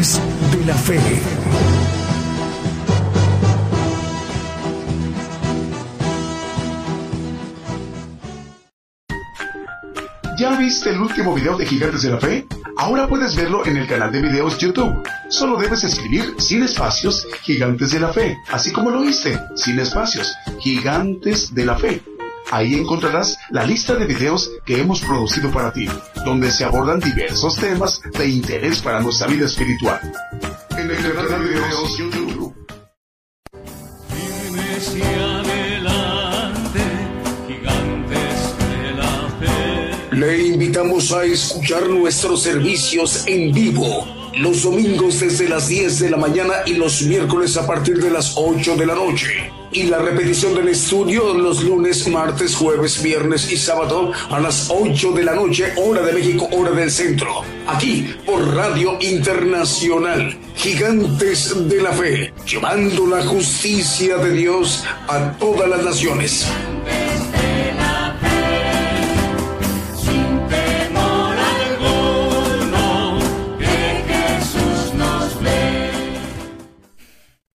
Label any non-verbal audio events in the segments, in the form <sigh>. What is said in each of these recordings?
De la Fe. ¿Ya viste el último video de Gigantes de la Fe? Ahora puedes verlo en el canal de videos YouTube. Solo debes escribir sin espacios Gigantes de la Fe, así como lo viste, sin espacios, Gigantes de la Fe. Ahí encontrarás la lista de videos que hemos producido para ti, donde se abordan diversos temas de interés para nuestra vida espiritual. En el canal de videos YouTube. Le invitamos a escuchar nuestros servicios en vivo los domingos desde las 10 de la mañana y los miércoles a partir de las 8 de la noche. Y la repetición del estudio los lunes, martes, jueves, viernes y sábado a las 8 de la noche, hora de México, hora del centro. Aquí por Radio Internacional, Gigantes de la Fe, llevando la justicia de Dios a todas las naciones.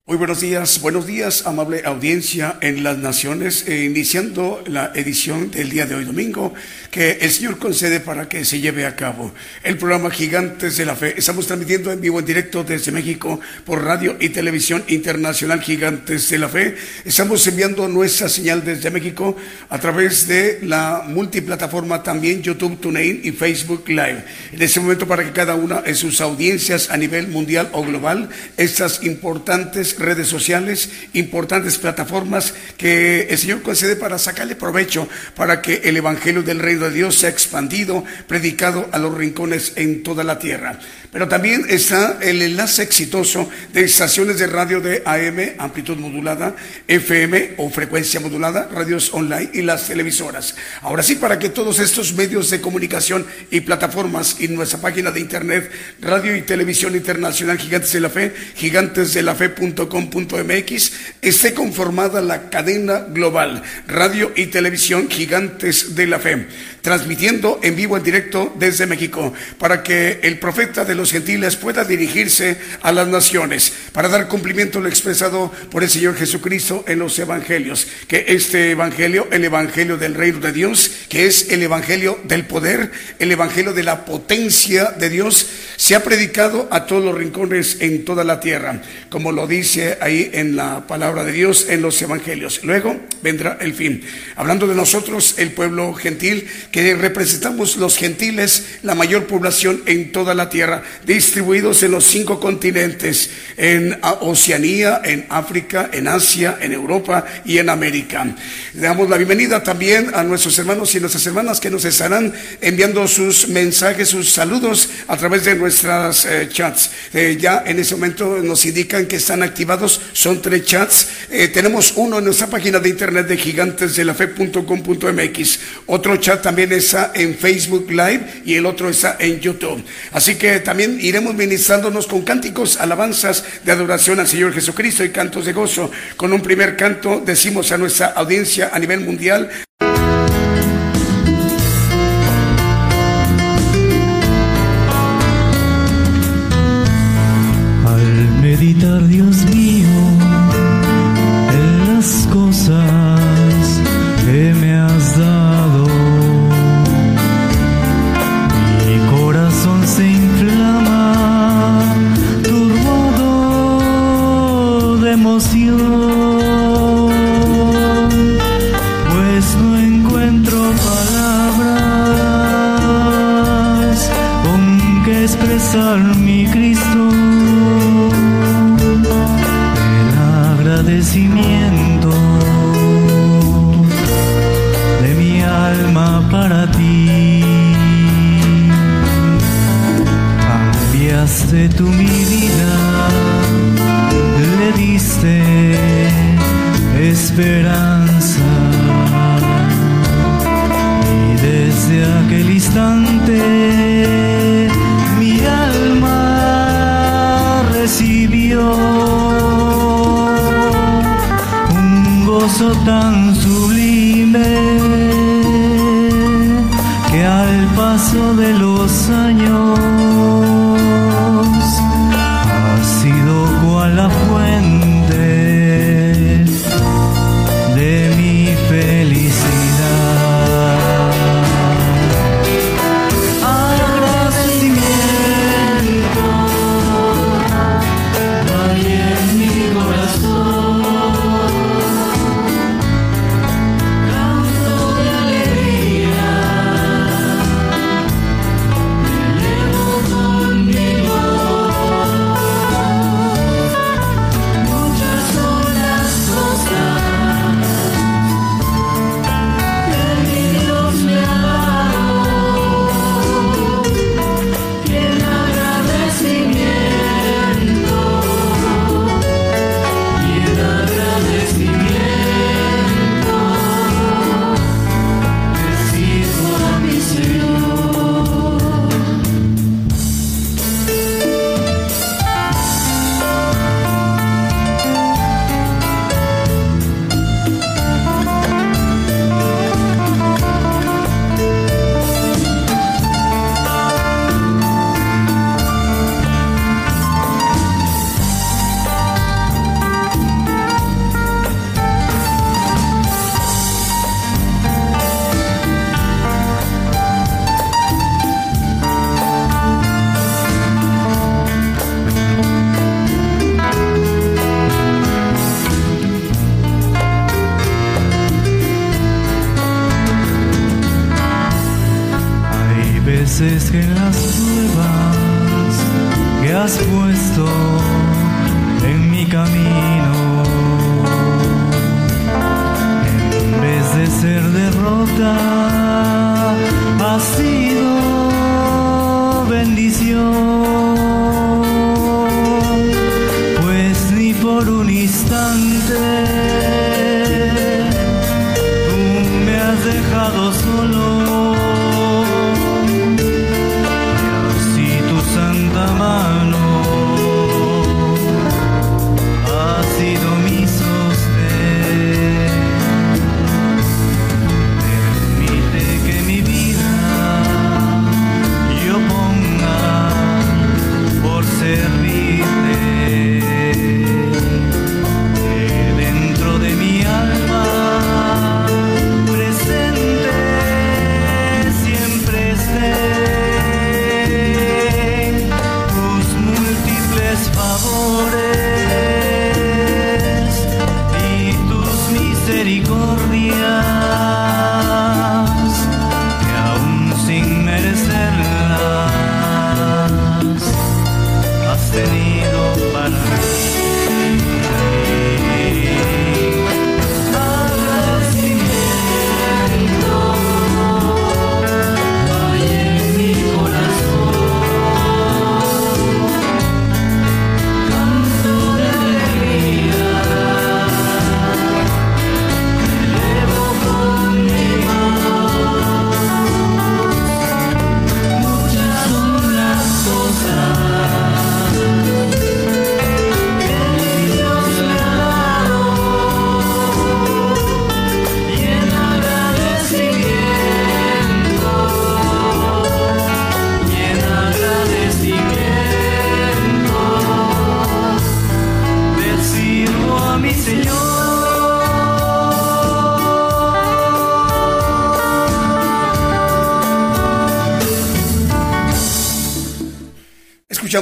Muy buenos días, buenos días, amable audiencia en las naciones, eh, iniciando la edición del día de hoy domingo, que el Señor concede para que se lleve a cabo el programa Gigantes de la Fe. Estamos transmitiendo en vivo, en directo desde México por radio y televisión internacional Gigantes de la Fe. Estamos enviando nuestra señal desde México a través de la multiplataforma también YouTube, TuneIn y Facebook Live. En este momento para que cada una de sus audiencias a nivel mundial o global, estas importantes redes sociales, importantes plataformas que el Señor concede para sacarle provecho para que el Evangelio del Reino de Dios sea expandido, predicado a los rincones en toda la tierra. Pero también está el enlace exitoso de estaciones de radio de AM, amplitud modulada, FM o frecuencia modulada, radios online y las televisoras. Ahora sí, para que todos estos medios de comunicación y plataformas y nuestra página de internet, radio y televisión internacional Gigantes de la Fe, gigantesdelafe.com.mx, esté conformada la cadena global, radio y televisión Gigantes de la Fe, transmitiendo en vivo, en directo desde México, para que el profeta de los gentiles pueda dirigirse a las naciones para dar cumplimiento a lo expresado por el Señor Jesucristo en los evangelios. Que este evangelio, el evangelio del reino de Dios, que es el evangelio del poder, el evangelio de la potencia de Dios, se ha predicado a todos los rincones en toda la tierra, como lo dice ahí en la palabra de Dios en los evangelios. Luego vendrá el fin. Hablando de nosotros, el pueblo gentil, que representamos los gentiles, la mayor población en toda la tierra, distribuidos en los cinco continentes, en Oceanía, en África, en Asia, en Europa y en América. Le damos la bienvenida también a nuestros hermanos y nuestras hermanas que nos estarán enviando sus mensajes, sus saludos a través de nuestras eh, chats. Eh, ya en ese momento nos indican que están activados, son tres chats. Eh, tenemos uno en nuestra página de internet de gigantesdelafe.com.mx. Otro chat también está en Facebook Live y el otro está en YouTube. Así que también iremos ministrándonos con cánticos, alabanzas de adoración al Señor Jesucristo y cantos de gozo. Con un primer canto decimos a nuestra audiencia a nivel mundial.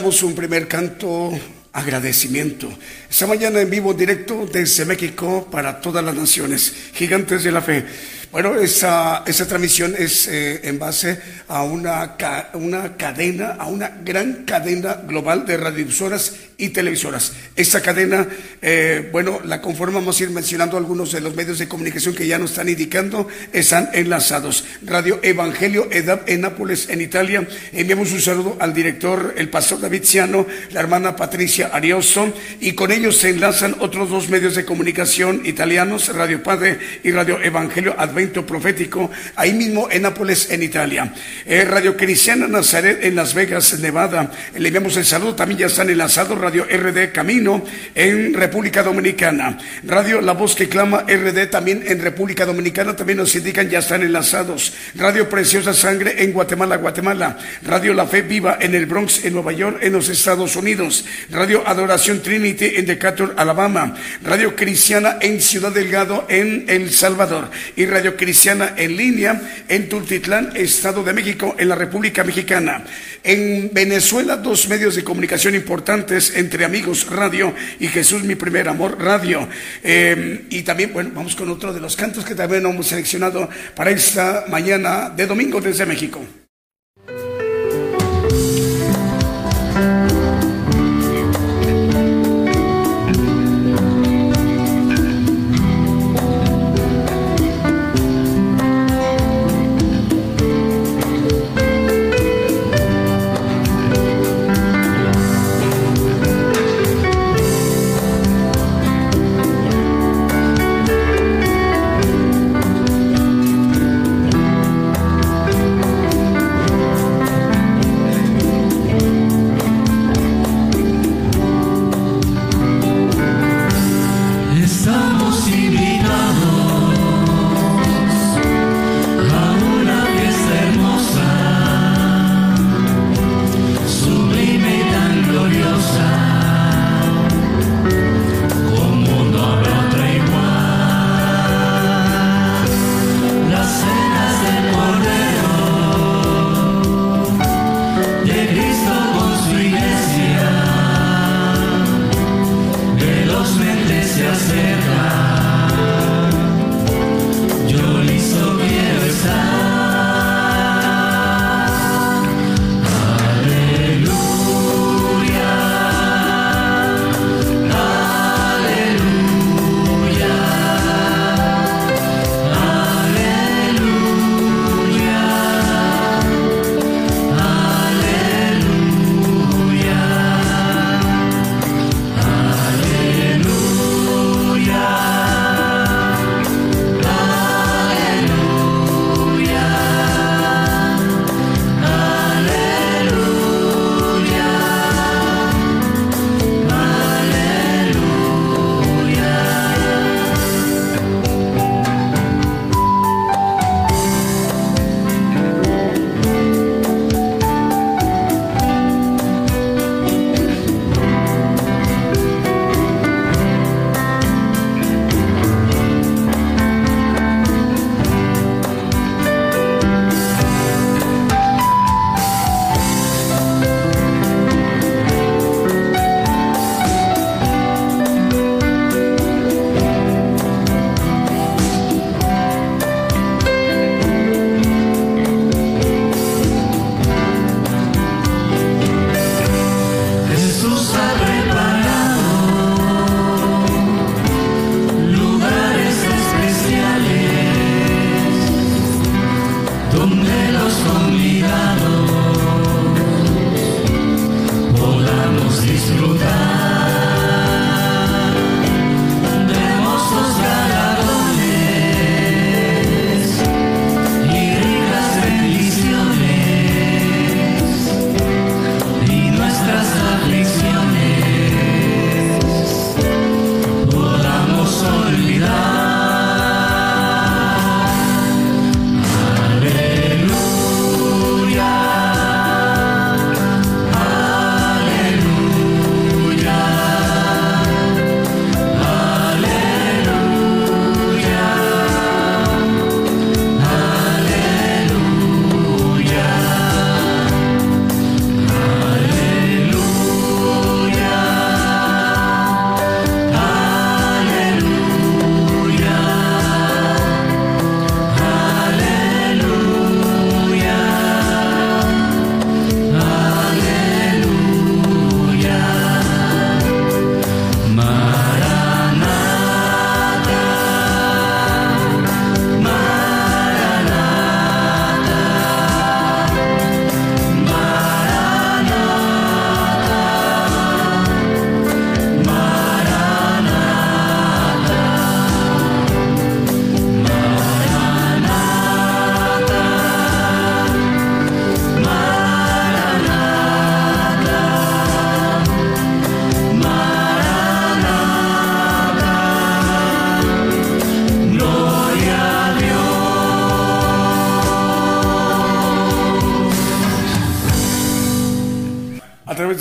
Un primer canto, agradecimiento. Esta mañana en vivo, directo desde México para todas las naciones, gigantes de la fe. Bueno, esa, esa transmisión es eh, en base a una, una cadena, a una gran cadena global de radiodifusoras y televisoras. Esta cadena, eh, bueno, la conformamos ir mencionando algunos de los medios de comunicación que ya nos están indicando, están enlazados. Radio Evangelio en Nápoles, en Italia. Enviamos un saludo al director, el pastor David Ciano, la hermana Patricia Arioso, y con ellos se enlazan otros dos medios de comunicación italianos, Radio Padre y Radio Evangelio Advento Profético, ahí mismo en Nápoles, en Italia. Eh, Radio Cristiana Nazaret en Las Vegas, Nevada. Le enviamos el saludo, también ya están enlazados Radio RD Camino en República Dominicana. Radio La Voz que Clama RD también en República Dominicana, también nos indican ya están enlazados. Radio Preciosa Sangre en Guatemala, Guatemala. Radio La Fe Viva en el Bronx, en Nueva York, en los Estados Unidos. Radio Adoración Trinity en Decatur, Alabama. Radio Cristiana en Ciudad Delgado, en El Salvador. Y Radio Cristiana en línea en Tultitlán, Estado de México, en la República Mexicana. En Venezuela, dos medios de comunicación importantes entre Amigos Radio y Jesús Mi Primer Amor Radio. Eh, y también, bueno, vamos con otro de los cantos que también hemos seleccionado para esta mañana de domingo desde México.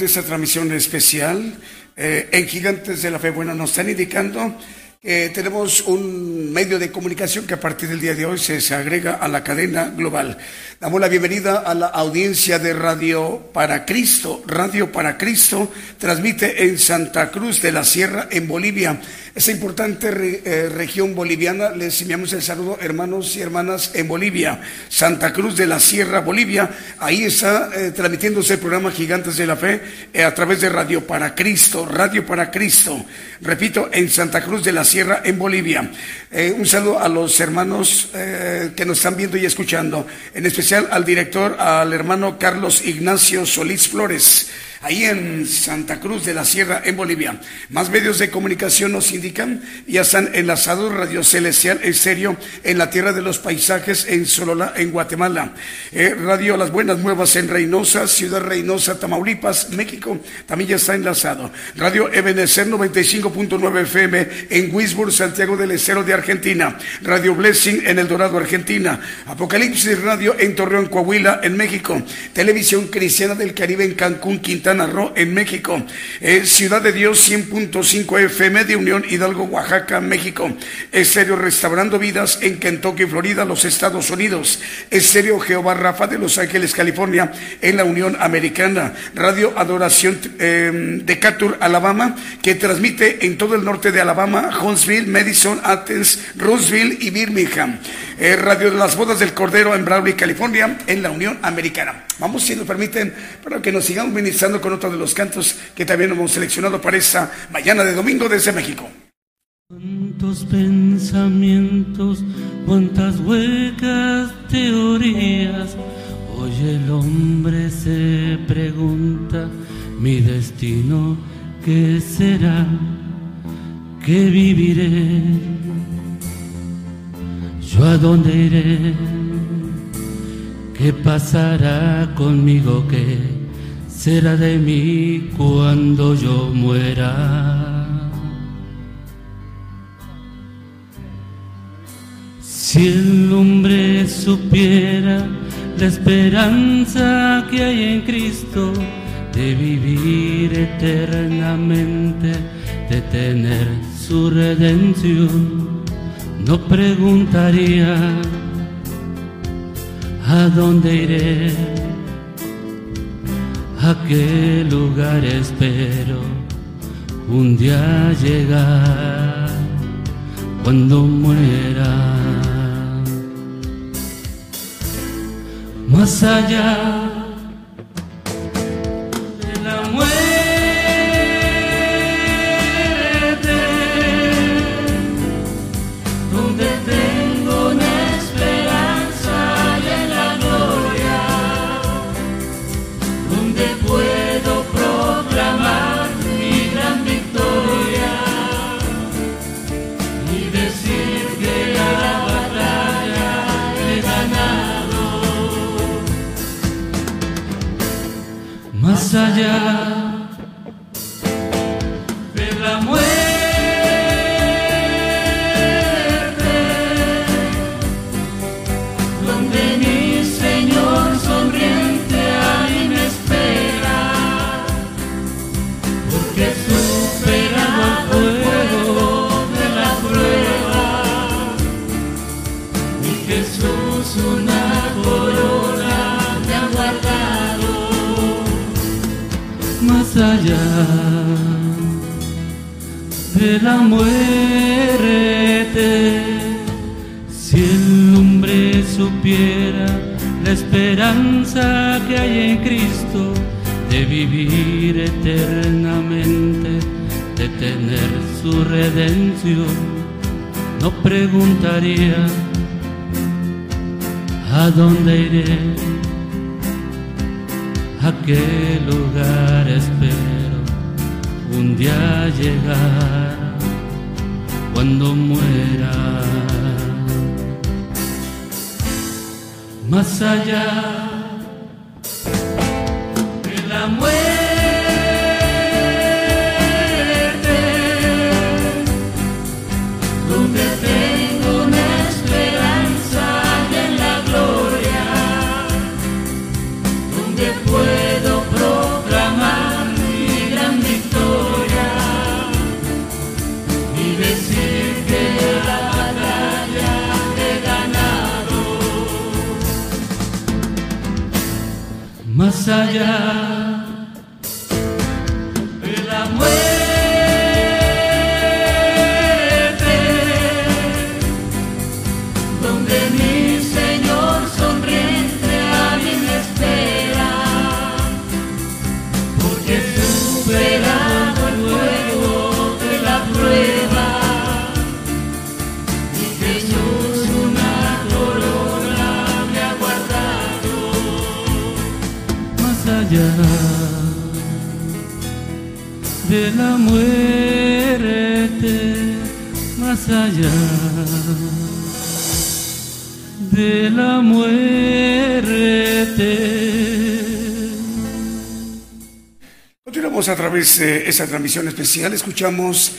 De esta transmisión especial eh, en Gigantes de la Fe. Bueno, nos están indicando eh, tenemos un medio de comunicación que a partir del día de hoy se, se, agrega a la cadena global. Damos la bienvenida a la audiencia de Radio para Cristo. Radio para Cristo transmite en Santa Cruz de la Sierra, en Bolivia. Esa importante eh, región boliviana, les enviamos el saludo, hermanos y hermanas, en Bolivia. Santa Cruz de la Sierra, Bolivia. Ahí está eh, transmitiéndose el programa Gigantes de la Fe a través de Radio para Cristo. Radio para Cristo. Repito, en Santa Cruz de la Sierra, en Bolivia. Eh, un saludo a los hermanos eh, que nos están viendo y escuchando, en especial al director, al hermano Carlos Ignacio Solís Flores ahí en Santa Cruz de la Sierra, en Bolivia. Más medios de comunicación nos indican, ya están enlazados Radio Celestial en serio en la Tierra de los Paisajes, en Solola, en Guatemala. Eh, Radio Las Buenas Nuevas en Reynosa, Ciudad Reynosa, Tamaulipas, México, también ya está enlazado. Radio Ebenezer 95.9 FM en Wisburg, Santiago del Estero de Argentina. Radio Blessing en El Dorado, Argentina. Apocalipsis Radio en Torreón, Coahuila, en México. Televisión Cristiana del Caribe en Cancún, Quintana en México. Ciudad de Dios 100.5 FM de Unión Hidalgo, Oaxaca, México. Estéreo Restaurando Vidas en Kentucky, Florida, los Estados Unidos. Estéreo Jehová Rafa de Los Ángeles, California, en la Unión Americana. Radio Adoración em, de Catur, Alabama, que transmite en todo el norte de Alabama, Huntsville, Madison, Athens, Roseville y Birmingham. Eh, Radio de las Bodas del Cordero en Bradley, California, en la Unión Americana. Vamos, si nos permiten, para que nos sigamos ministrando con otro de los cantos que también hemos seleccionado para esta mañana de domingo desde México. Cuántos pensamientos, cuántas huecas teorías. Hoy el hombre se pregunta, mi destino, ¿qué será? ¿Qué viviré? ¿Yo a dónde iré? ¿Qué pasará conmigo? ¿Qué será de mí cuando yo muera. Si el hombre supiera la esperanza que hay en Cristo de vivir eternamente, de tener su redención, no preguntaría a dónde iré a qué lugar espero un día llegar cuando muera. Más allá allá a través de esa transmisión especial, escuchamos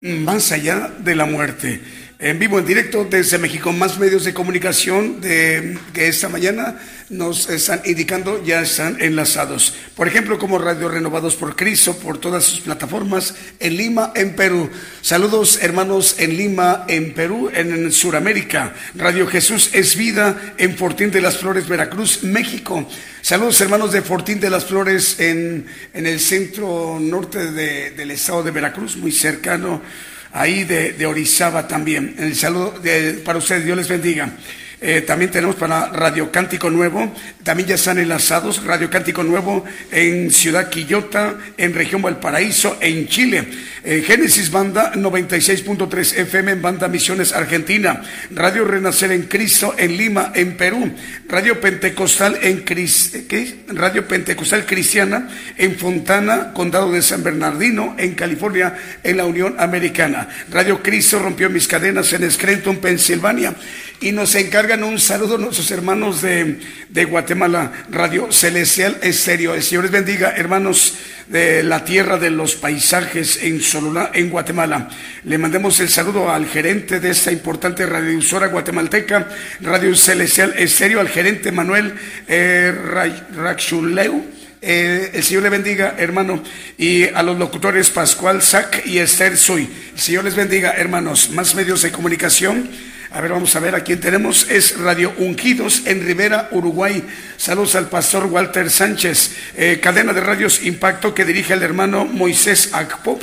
Más allá de la muerte en vivo, en directo desde México. Más medios de comunicación de, que esta mañana nos están indicando ya están enlazados. Por ejemplo, como Radio Renovados por Cristo, por todas sus plataformas en Lima, en Perú. Saludos, hermanos, en Lima, en Perú, en Sudamérica. Radio Jesús es vida en Fortín de las Flores, Veracruz, México. Saludos, hermanos de Fortín de las Flores en, en el centro norte de, del estado de Veracruz, muy cercano ahí de, Orizaba también. El saludo para ustedes, Dios les bendiga. Eh, también tenemos para Radio Cántico Nuevo, también ya están enlazados Radio Cántico Nuevo en Ciudad Quillota, en Región Valparaíso, en Chile. Eh, Génesis Banda 96.3 FM en Banda Misiones Argentina. Radio Renacer en Cristo en Lima, en Perú. Radio Pentecostal en Radio Pentecostal Cristiana en Fontana, Condado de San Bernardino, en California, en la Unión Americana. Radio Cristo rompió mis cadenas en Scranton, Pensilvania y nos encargan un saludo a nuestros hermanos de, Guatemala, Radio Celestial Estéreo. El Señor les bendiga, hermanos de la tierra de los paisajes en en Guatemala. Le mandemos el saludo al gerente de esta importante radiodifusora guatemalteca, Radio Celestial Estéreo, al gerente Manuel eh, eh, el Señor le bendiga, hermano, y a los locutores Pascual Sac y Esther Soy. El Señor les bendiga, hermanos. Más medios de comunicación a ver, vamos a ver a quién tenemos. Es Radio Ungidos en Rivera, Uruguay. Saludos al pastor Walter Sánchez. Eh, cadena de radios Impacto que dirige el hermano Moisés Akpop.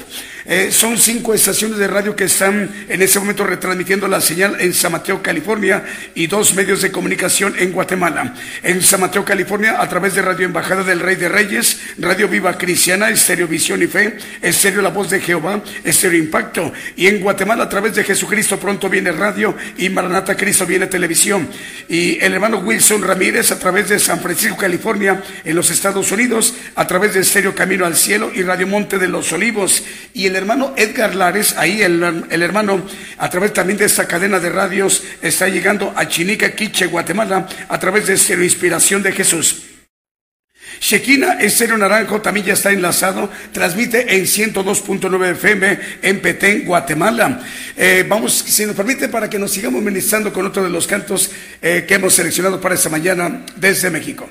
Eh, son cinco estaciones de radio que están en este momento retransmitiendo la señal en San Mateo, California, y dos medios de comunicación en Guatemala. En San Mateo, California, a través de Radio Embajada del Rey de Reyes, Radio Viva Cristiana, Estéreo Visión y Fe, Estéreo La Voz de Jehová, Estéreo Impacto. Y en Guatemala, a través de Jesucristo, pronto viene radio y Maranata Cristo viene televisión. Y el hermano Wilson Ramírez, a través de San Francisco, California, en los Estados Unidos, a través de Estéreo Camino al Cielo y Radio Monte de los Olivos. Y el hermano Edgar Lares, ahí el, hermano, a través también de esta cadena de radios, está llegando a Chinica, Quiche, Guatemala, a través de Estéreo Inspiración de Jesús. Shekina Estéreo Naranjo también ya está enlazado, transmite en 102.9 FM en Petén, Guatemala. Eh, vamos, si nos permite, para que nos sigamos ministrando con otro de los cantos eh, que hemos seleccionado para esta mañana desde México.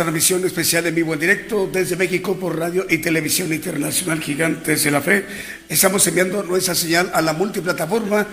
Transmisión especial en vivo en directo desde México por radio y televisión internacional Gigantes de la Fe. Estamos enviando nuestra señal a la multiplataforma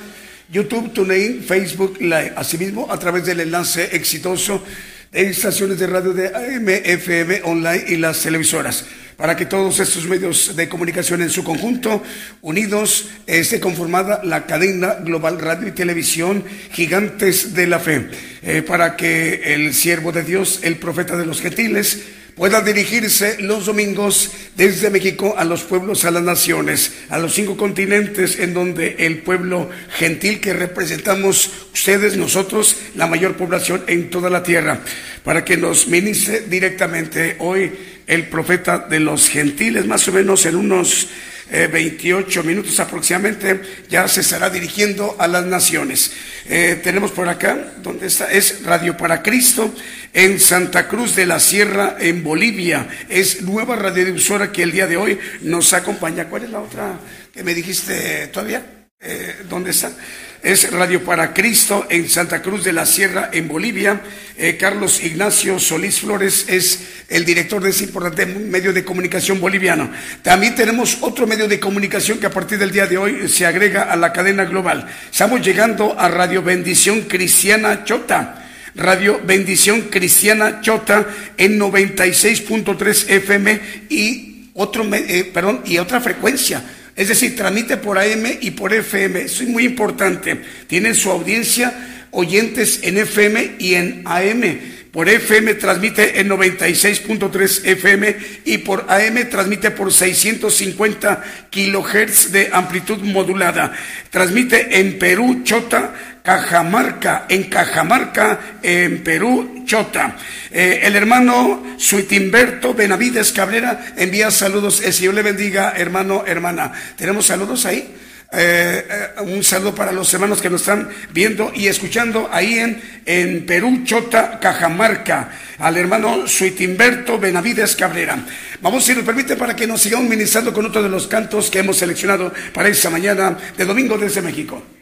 YouTube, TuneIn, Facebook Live. Asimismo, a través del enlace exitoso de estaciones de radio de AM, FM, online y las televisoras para que todos estos medios de comunicación en su conjunto, unidos, esté conformada la cadena global radio y televisión Gigantes de la Fe, eh, para que el siervo de Dios, el profeta de los gentiles, pueda dirigirse los domingos desde México a los pueblos, a las naciones, a los cinco continentes en donde el pueblo gentil que representamos ustedes, nosotros, la mayor población en toda la tierra, para que nos ministre directamente hoy el profeta de los gentiles, más o menos en unos 28 eh, minutos aproximadamente, ya se estará dirigiendo a las naciones. Eh, tenemos por acá, donde está? Es Radio para Cristo en Santa Cruz de la Sierra, en Bolivia. Es nueva radiodifusora que el día de hoy nos acompaña. ¿Cuál es la otra que me dijiste todavía? Eh, ¿Dónde está? Es Radio para Cristo en Santa Cruz de la Sierra, en Bolivia. Eh, Carlos Ignacio Solís Flores es el director de ese importante medio de comunicación boliviano. También tenemos otro medio de comunicación que a partir del día de hoy se agrega a la cadena global. Estamos llegando a Radio Bendición Cristiana Chota. Radio Bendición Cristiana Chota en 96.3 FM y otro, eh, perdón, y otra frecuencia es decir, transmite por AM y por FM. Eso es muy importante. Tienen su audiencia oyentes en FM y en AM. Por FM transmite en 96.3 FM y por AM transmite por 650 kilohertz de amplitud modulada. Transmite en Perú, Chota, Cajamarca, en Cajamarca, en Perú, Chota. Eh, el hermano Suitimberto Benavides Cabrera envía saludos. El Señor le bendiga, hermano, hermana. ¿Tenemos saludos ahí? Eh, eh, un saludo para los hermanos que nos están viendo y escuchando ahí en, en Perú, Chota, Cajamarca, al hermano Suitimberto Benavides Cabrera. Vamos, si nos permite, para que nos sigamos ministrando con otro de los cantos que hemos seleccionado para esta mañana de domingo desde México.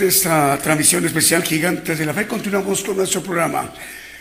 Esta transmisión especial Gigantes de la Fe, continuamos con nuestro programa.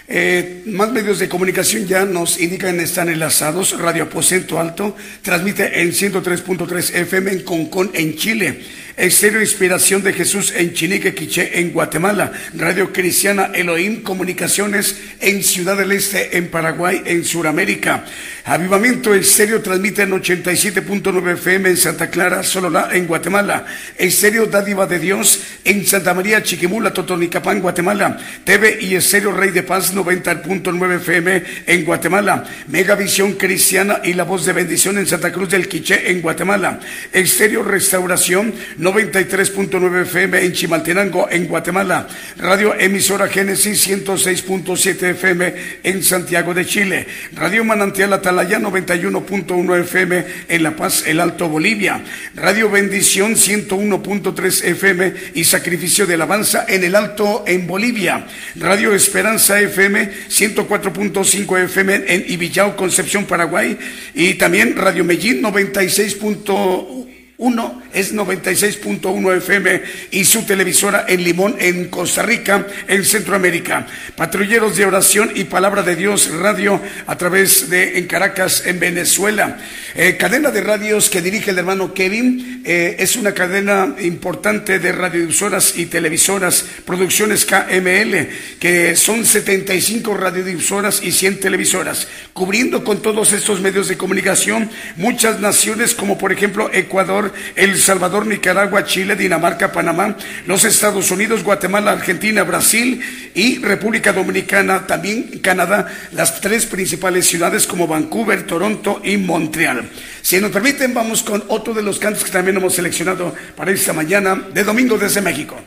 Eh, más medios de comunicación ya nos indican están enlazados. Radio Aposento Alto transmite en 103.3 FM en Concón, en Chile. Estéreo Inspiración de Jesús en Chinique, Quiché, en Guatemala. Radio Cristiana Elohim Comunicaciones en Ciudad del Este, en Paraguay, en Sudamérica. Avivamiento Estéreo transmite en 87.9 FM en Santa Clara, Sololá, en Guatemala. Estéreo Dádiva de Dios en Santa María, Chiquimula, Totonicapán, Guatemala. TV y Estéreo Rey de Paz 90.9 FM en Guatemala. Megavisión Cristiana y La Voz de Bendición en Santa Cruz del Quiché, en Guatemala. Estéreo Restauración 93.9 FM en Chimaltenango, en Guatemala. Radio Emisora Génesis 106.7 FM en Santiago de Chile. Radio Manantial Atalaya 91.1 FM en La Paz, el Alto Bolivia. Radio Bendición 101.3 FM y Sacrificio de Alabanza en el Alto en Bolivia. Radio Esperanza FM 104.5 FM en Ibillao, Concepción, Paraguay. Y también Radio Medellín 96.1 uno es 96.1 FM y su televisora en Limón, en Costa Rica, en Centroamérica. Patrulleros de oración y palabra de Dios radio a través de en Caracas, en Venezuela. Eh, cadena de radios que dirige el hermano Kevin. Eh, es una cadena importante de radiodifusoras y televisoras, producciones KML, que son 75 radiodifusoras y 100 televisoras, cubriendo con todos estos medios de comunicación muchas naciones como por ejemplo Ecuador, el Salvador, Nicaragua, Chile, Dinamarca, Panamá, los Estados Unidos, Guatemala, Argentina, Brasil y República Dominicana, también Canadá, las tres principales ciudades como Vancouver, Toronto y Montreal. Si nos permiten, vamos con otro de los cantos que también hemos seleccionado para esta mañana de domingo desde México.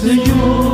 Señor,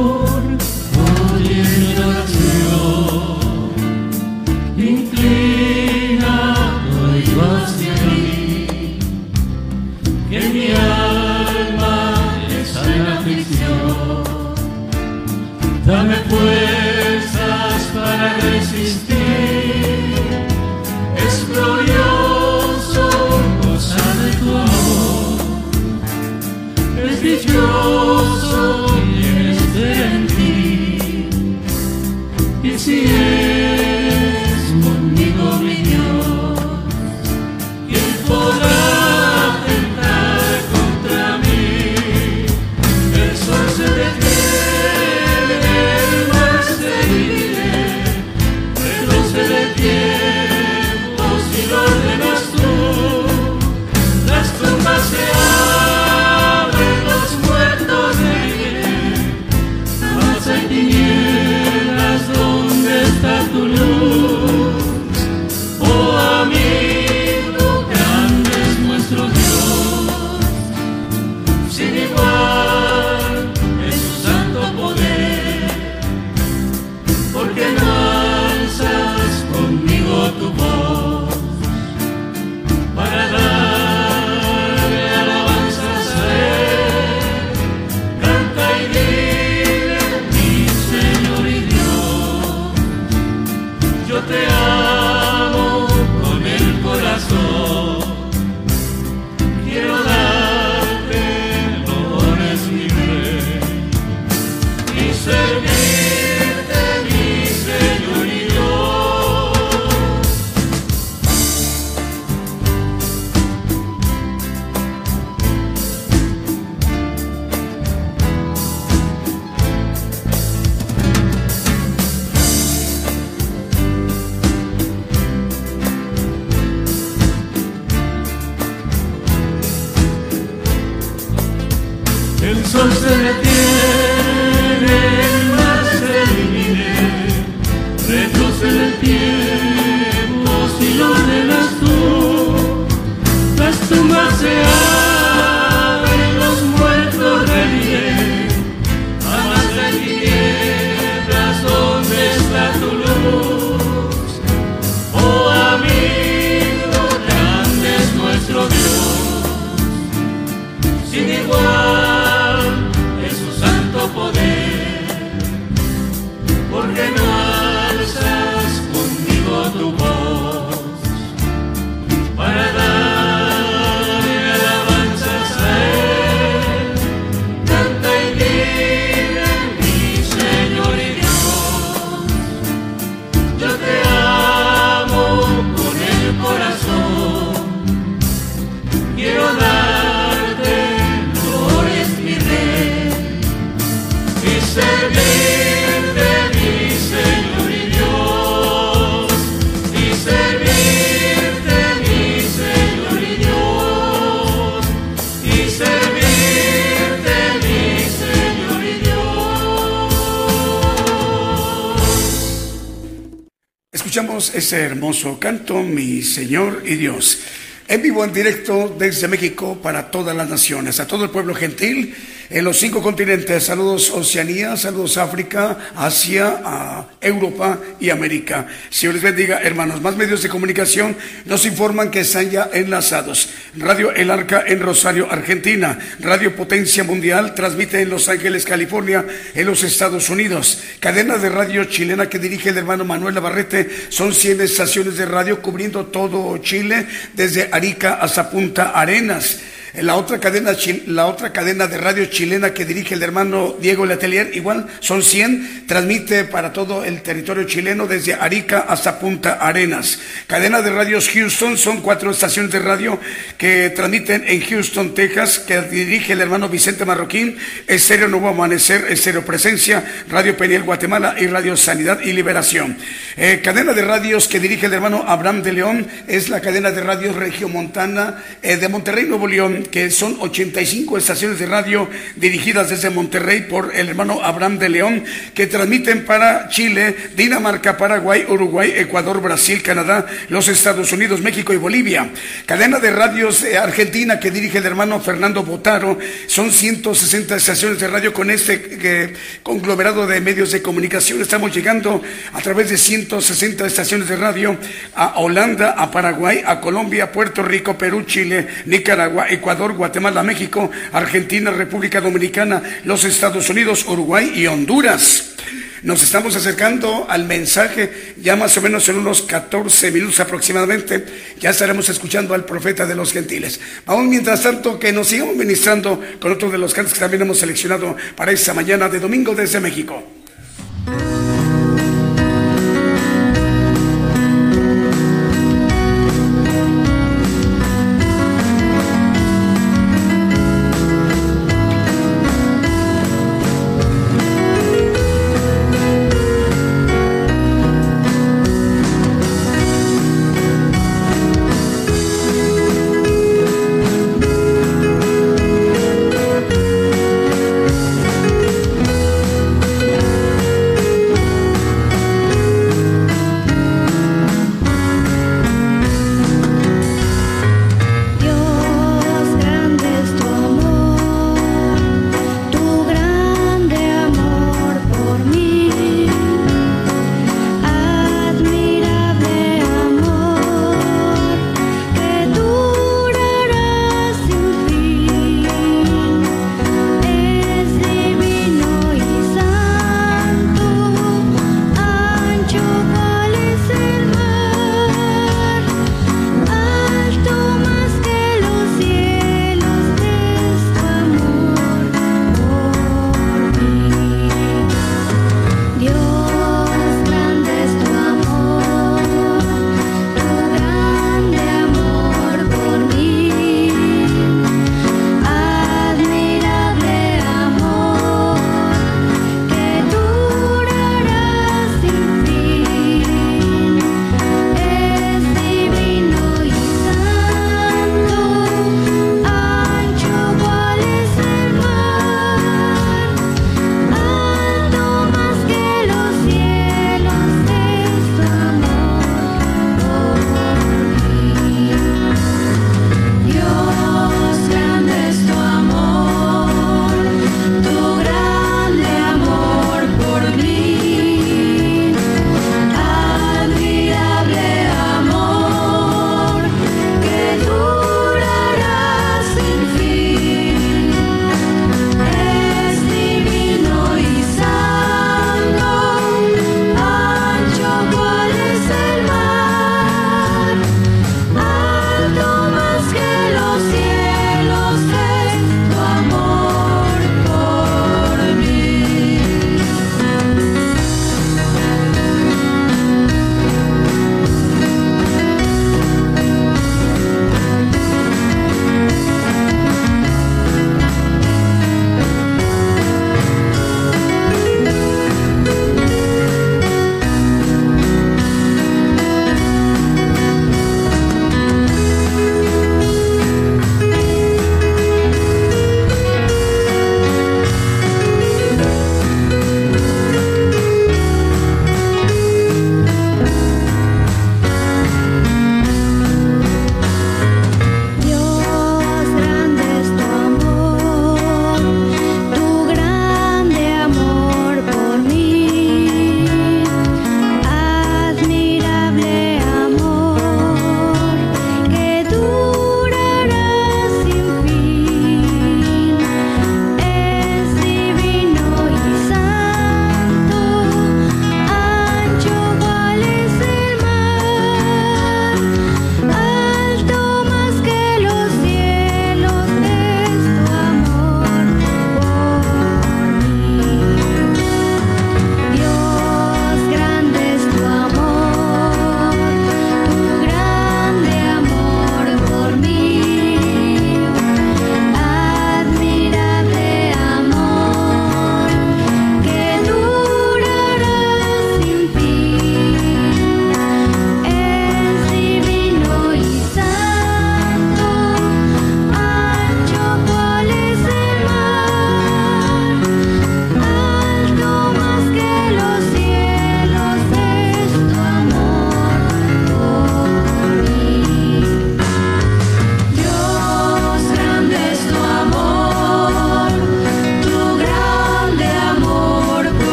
Hermoso canto, mi Señor y Dios. En vivo, en directo desde México para todas las naciones, a todo el pueblo gentil en los cinco continentes. Saludos Oceanía, saludos África, Asia, a Europa y América. Señor les bendiga, hermanos. Más medios de comunicación nos informan que están ya enlazados. Radio El Arca en Rosario, Argentina. Radio Potencia Mundial transmite en Los Ángeles, California, en los Estados Unidos. Cadena de radio chilena que dirige el hermano Manuel Navarrete. Son 100 estaciones de radio cubriendo todo Chile, desde Arica hasta Punta Arenas. La otra cadena, la otra cadena de radio chilena que dirige el hermano Diego Letelier, igual son 100, transmite para todo el territorio chileno desde Arica hasta Punta Arenas. Cadena de radios Houston, son cuatro estaciones de radio que transmiten en Houston, Texas, que dirige el hermano Vicente Marroquín, Estéreo Nuevo Amanecer, Estéreo Presencia, Radio Peniel Guatemala y Radio Sanidad y Liberación. Eh, cadena de radios que dirige el hermano Abraham de León es la cadena de radios Regiomontana eh, de Monterrey, Nuevo León que son 85 estaciones de radio dirigidas desde Monterrey por el hermano Abraham de León, que transmiten para Chile, Dinamarca, Paraguay, Uruguay, Ecuador, Brasil, Canadá, los Estados Unidos, México y Bolivia. Cadena de radios Argentina que dirige el hermano Fernando Botaro, son 160 estaciones de radio con este eh, conglomerado de medios de comunicación. Estamos llegando a través de 160 estaciones de radio a Holanda, a Paraguay, a Colombia, Puerto Rico, Perú, Chile, Nicaragua, Ecuador. Ecuador, Guatemala, México, Argentina, República Dominicana, los Estados Unidos, Uruguay y Honduras. Nos estamos acercando al mensaje ya más o menos en unos 14 minutos aproximadamente. Ya estaremos escuchando al profeta de los gentiles. Vamos mientras tanto que nos sigamos ministrando con otro de los cantos que también hemos seleccionado para esta mañana de domingo desde México.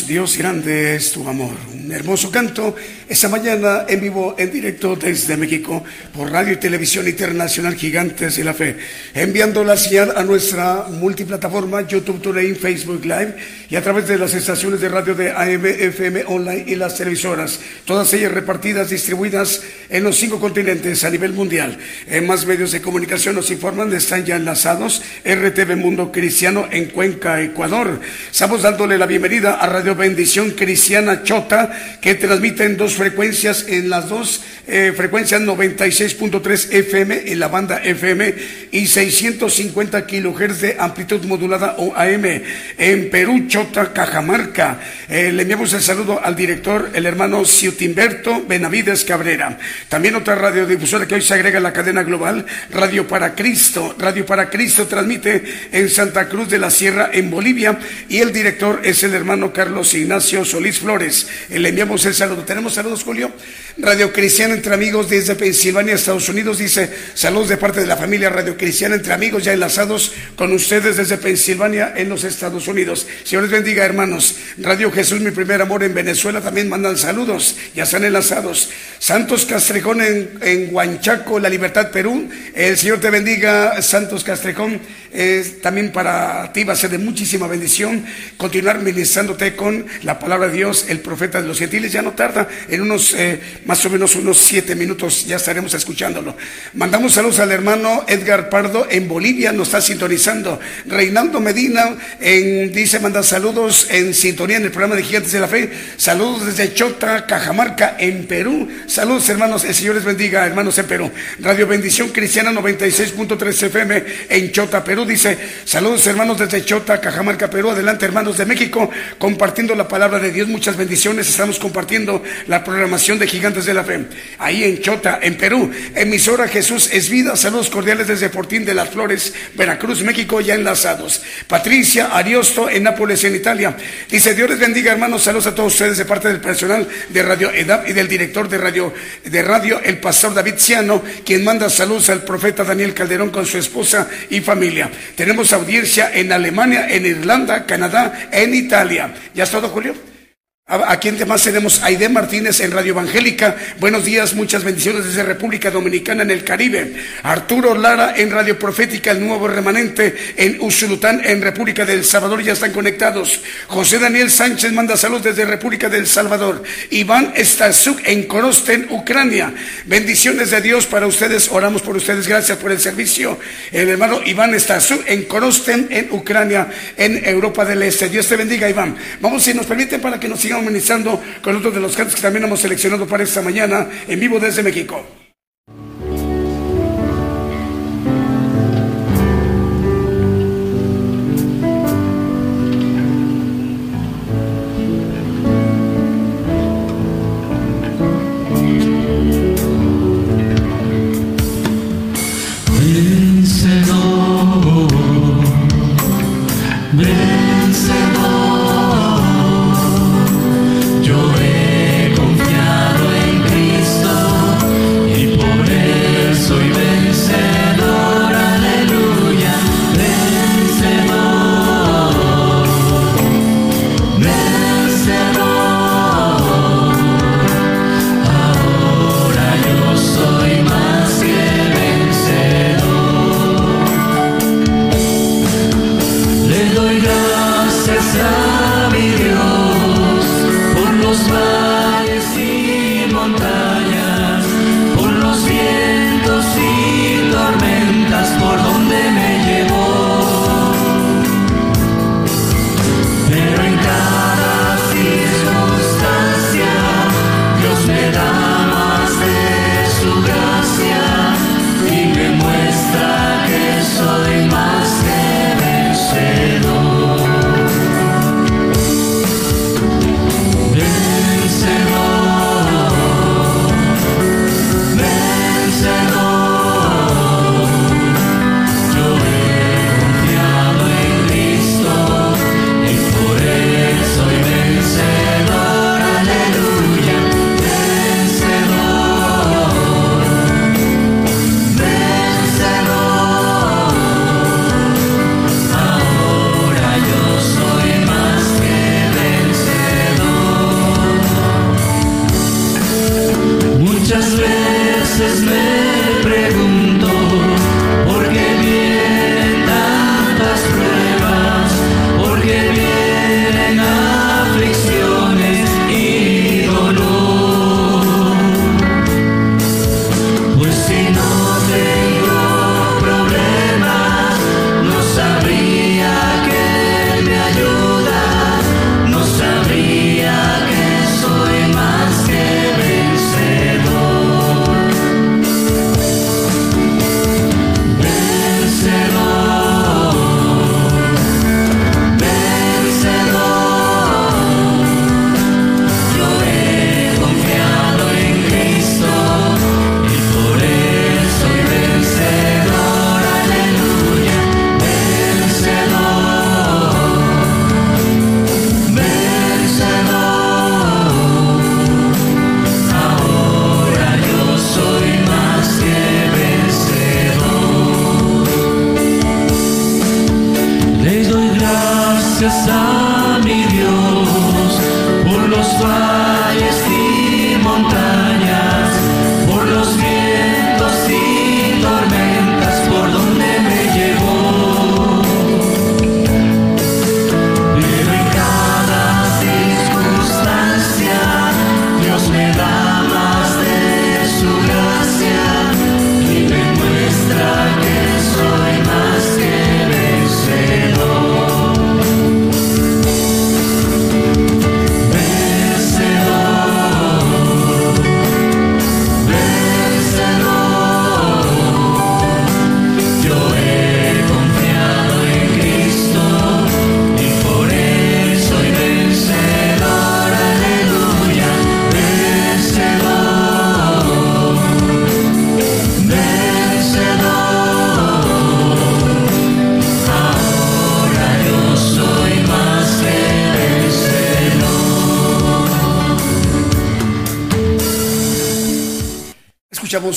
Dios grande es tu amor. Un hermoso canto esta mañana en vivo, en directo desde México, por Radio y Televisión Internacional Gigantes de la Fe, enviando la señal a nuestra multiplataforma YouTube Today, Facebook Live y a través de las estaciones de radio de AM, FM Online y las televisoras, todas ellas repartidas, distribuidas en los cinco continentes a nivel mundial. En más medios de comunicación nos informan, están ya enlazados RTV Mundo Cristiano en Cuenca, Ecuador. Estamos dándole la bienvenida a Radio Bendición Cristiana Chota, que transmite en dos frecuencias, en las dos eh, frecuencias 96.3 FM en la banda FM y 650 kilohertz de amplitud modulada o AM. En Perú, Chota, Cajamarca. Eh, le enviamos el saludo al director, el hermano Ciutimberto Benavides Cabrera. También otra radiodifusora que hoy se agrega a la cadena global, Radio para Cristo. Radio para Cristo transmite en Santa Cruz de la Sierra, en Bolivia, y el director es el hermano Carlos Ignacio Solís Flores. Eh, le enviamos el saludo. ¿Tenemos saludos, Julio? Radio Cristiana entre amigos desde Pensilvania, Estados Unidos, dice saludos de parte de la familia Radio Cristiana entre amigos ya enlazados con ustedes desde Pensilvania en los Estados Unidos. Señor les bendiga, hermanos. Radio Jesús, mi primer amor en Venezuela, también mandan saludos, ya están enlazados. Santos Castrejón en, en Huanchaco, La Libertad, Perú. El Señor te bendiga, Santos Castrejón. también para ti va a ser de muchísima bendición continuar ministrándote con la palabra de Dios, el profeta de los gentiles. Ya no tarda, en unos eh, más o menos unos siete minutos ya estaremos escuchándolo. Mandamos saludos al hermano Edgar Pardo en Bolivia, nos está sintonizando. Reinaldo Medina dice, manda saludos en sintonía en el programa de Gigantes de la Fe. Saludos desde Chota, Cajamarca, en Perú. Saludos hermanos, el Señor les bendiga, hermanos en Perú. Radio Bendición Cristiana 96.3 FM en Chota, Perú. Dice, saludos hermanos desde Chota, Cajamarca, Perú. Adelante hermanos de México, compartiendo la palabra de Dios. Muchas bendiciones. Estamos compartiendo la programación de Gigantes de la Fe. Ahí en Chota, en Perú. Emisora Jesús es vida. Saludos cordiales desde Fortín de las Flores, Veracruz, México, ya enlazados. Patricia Ariosto en Nápoles, en Italia. Dice, Dios les bendiga hermanos. Saludos a todos ustedes de parte del personal de Radio EDAP y del director de Radio, de radio el pastor David Ciano, quien manda saludos al profeta Daniel Calderón con su esposa y familia. Tenemos audiencia en Alemania, en Irlanda, Canadá, en Italia. ¿Ya es todo, Julio? ¿A quién más tenemos? Aide Martínez en Radio Evangélica. Buenos días, muchas bendiciones desde República Dominicana en el Caribe. Arturo Lara en Radio Profética, el nuevo remanente en Usulután en República del Salvador. Ya están conectados. José Daniel Sánchez manda salud desde República del Salvador. Iván Stasuk en Korosten, Ucrania. Bendiciones de Dios para ustedes. Oramos por ustedes. Gracias por el servicio. El hermano Iván Stasuk en Korosten, en Ucrania, en Europa del Este. Dios te bendiga, Iván. Vamos, si nos permiten, para que nos sigamos ministrando con otro de los cantos que también hemos seleccionado para esta mañana en vivo desde México.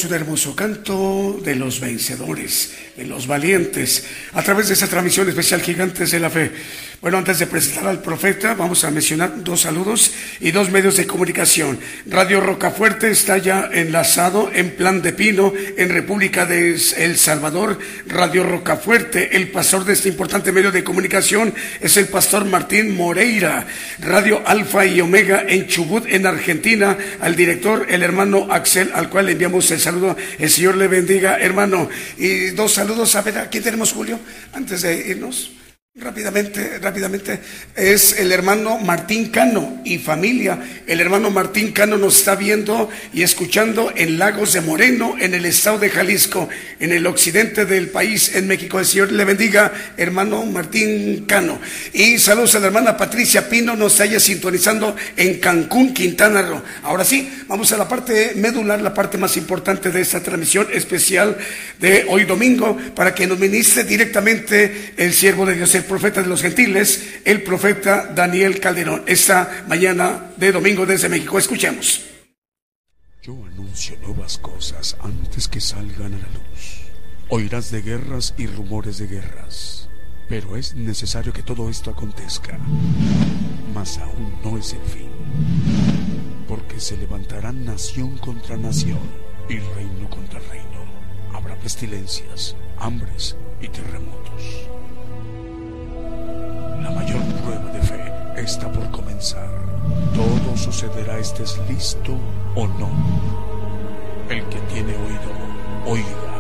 Un hermoso canto de los vencedores, de los valientes, a través de esta transmisión especial Gigantes de la Fe. Bueno, antes de presentar al profeta, vamos a mencionar dos saludos y dos medios de comunicación. Radio Rocafuerte está ya enlazado en Plan de Pino, en República de El Salvador. Radio Rocafuerte, el pastor de este importante medio de comunicación es el pastor Martín Moreira. Radio Alfa y Omega en Chubut, en Argentina, al director, el hermano Axel, al cual le enviamos el saludo. El Señor le bendiga, hermano. Y dos saludos, a ver, aquí tenemos Julio, antes de irnos. Rápidamente, rápidamente, es el hermano Martín Cano y familia. El hermano Martín Cano nos está viendo y escuchando en Lagos de Moreno, en el estado de Jalisco, en el occidente del país, en México. El Señor le bendiga, hermano Martín Cano. Y saludos a la hermana Patricia Pino, nos haya sintonizando en Cancún, Quintana Roo. Ahora sí, vamos a la parte medular, la parte más importante de esta transmisión especial de hoy domingo, para que nos ministre directamente el siervo de Dios, profeta de los gentiles, el profeta Daniel Calderón, esta mañana de domingo desde México. Escuchemos. Yo anuncio nuevas cosas antes que salgan a la luz. Oirás de guerras y rumores de guerras, pero es necesario que todo esto acontezca. Mas aún no es el fin, porque se levantarán nación contra nación y reino contra reino. Habrá pestilencias, hambres y terremotos la mayor prueba de fe está por comenzar. Todo sucederá estés listo o no. El que tiene oído, oiga.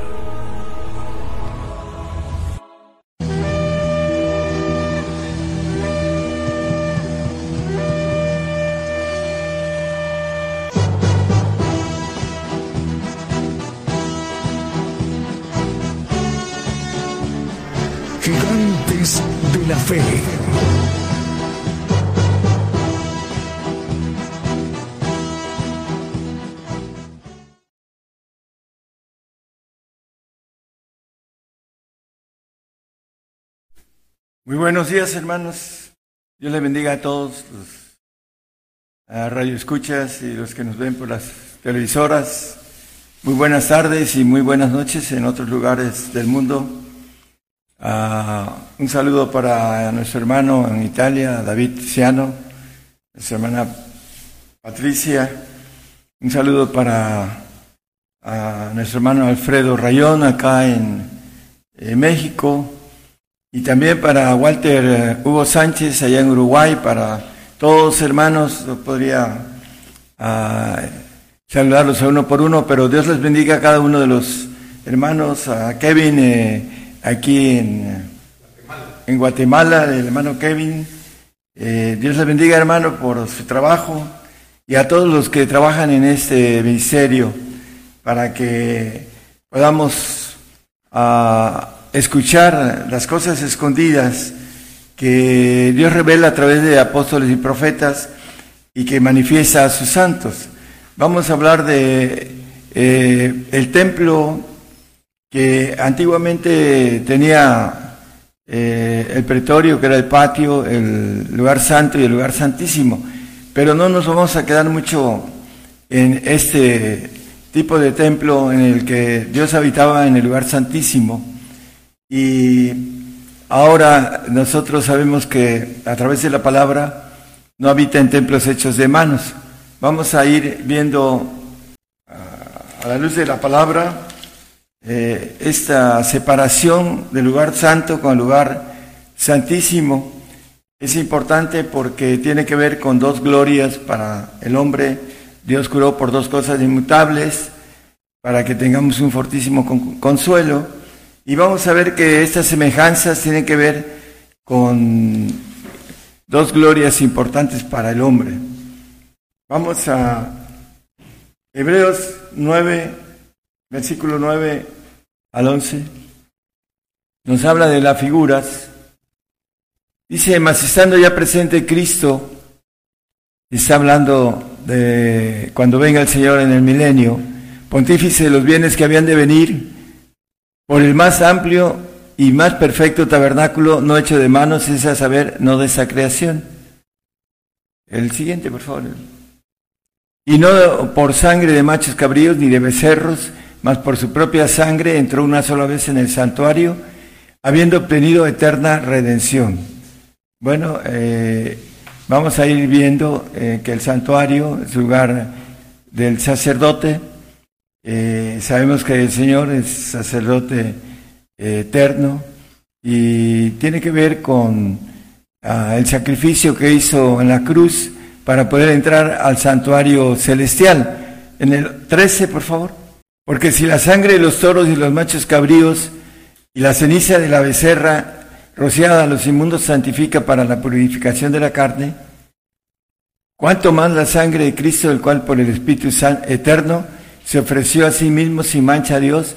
Muy buenos días, hermanos. Dios les bendiga a todos los a radio escuchas y los que nos ven por las televisoras. Muy buenas tardes y muy buenas noches en otros lugares del mundo. Ah, un saludo para nuestro hermano en Italia, David Ciano, nuestra hermana Patricia. Un saludo para nuestro hermano Alfredo Rayón acá en, en México. Y también para Walter eh, Hugo Sánchez allá en Uruguay, para todos hermanos, podría ah, saludarlos a uno por uno, pero Dios les bendiga a cada uno de los hermanos, a Kevin eh, aquí en, en Guatemala, el hermano Kevin. Eh, Dios les bendiga hermano por su trabajo y a todos los que trabajan en este ministerio para que podamos ah, escuchar las cosas escondidas que Dios revela a través de apóstoles y profetas y que manifiesta a sus santos. Vamos a hablar de eh, el templo que antiguamente tenía eh, el pretorio, que era el patio, el lugar santo y el lugar santísimo. Pero no nos vamos a quedar mucho en este tipo de templo en el que Dios habitaba en el lugar santísimo y ahora nosotros sabemos que a través de la palabra no habita en templos hechos de manos. Vamos a ir viendo ah, a la luz de la palabra eh, esta separación del lugar santo con el lugar santísimo. Es importante porque tiene que ver con dos glorias para el hombre. Dios curó por dos cosas inmutables para que tengamos un fortísimo consuelo y vamos a ver que estas semejanzas tienen que ver con dos glorias importantes para el hombre. Vamos a Hebreos 9, versículo 9 al 11. Nos habla de las figuras. Dice, mas estando ya presente Cristo, está hablando de cuando venga el Señor en el milenio, pontífice de los bienes que habían de venir, por el más amplio y más perfecto tabernáculo no hecho de manos, es a saber, no de esa creación. El siguiente, por favor. Y no por sangre de machos cabríos ni de becerros, mas por su propia sangre entró una sola vez en el santuario, habiendo obtenido eterna redención. Bueno, eh, vamos a ir viendo eh, que el santuario es lugar del sacerdote. Eh, sabemos que el Señor es sacerdote eterno y tiene que ver con ah, el sacrificio que hizo en la cruz para poder entrar al santuario celestial. En el 13, por favor. Porque si la sangre de los toros y los machos cabríos y la ceniza de la becerra rociada a los inmundos santifica para la purificación de la carne, cuánto más la sangre de Cristo, el cual por el Espíritu Eterno se ofreció a sí mismo sin mancha a Dios,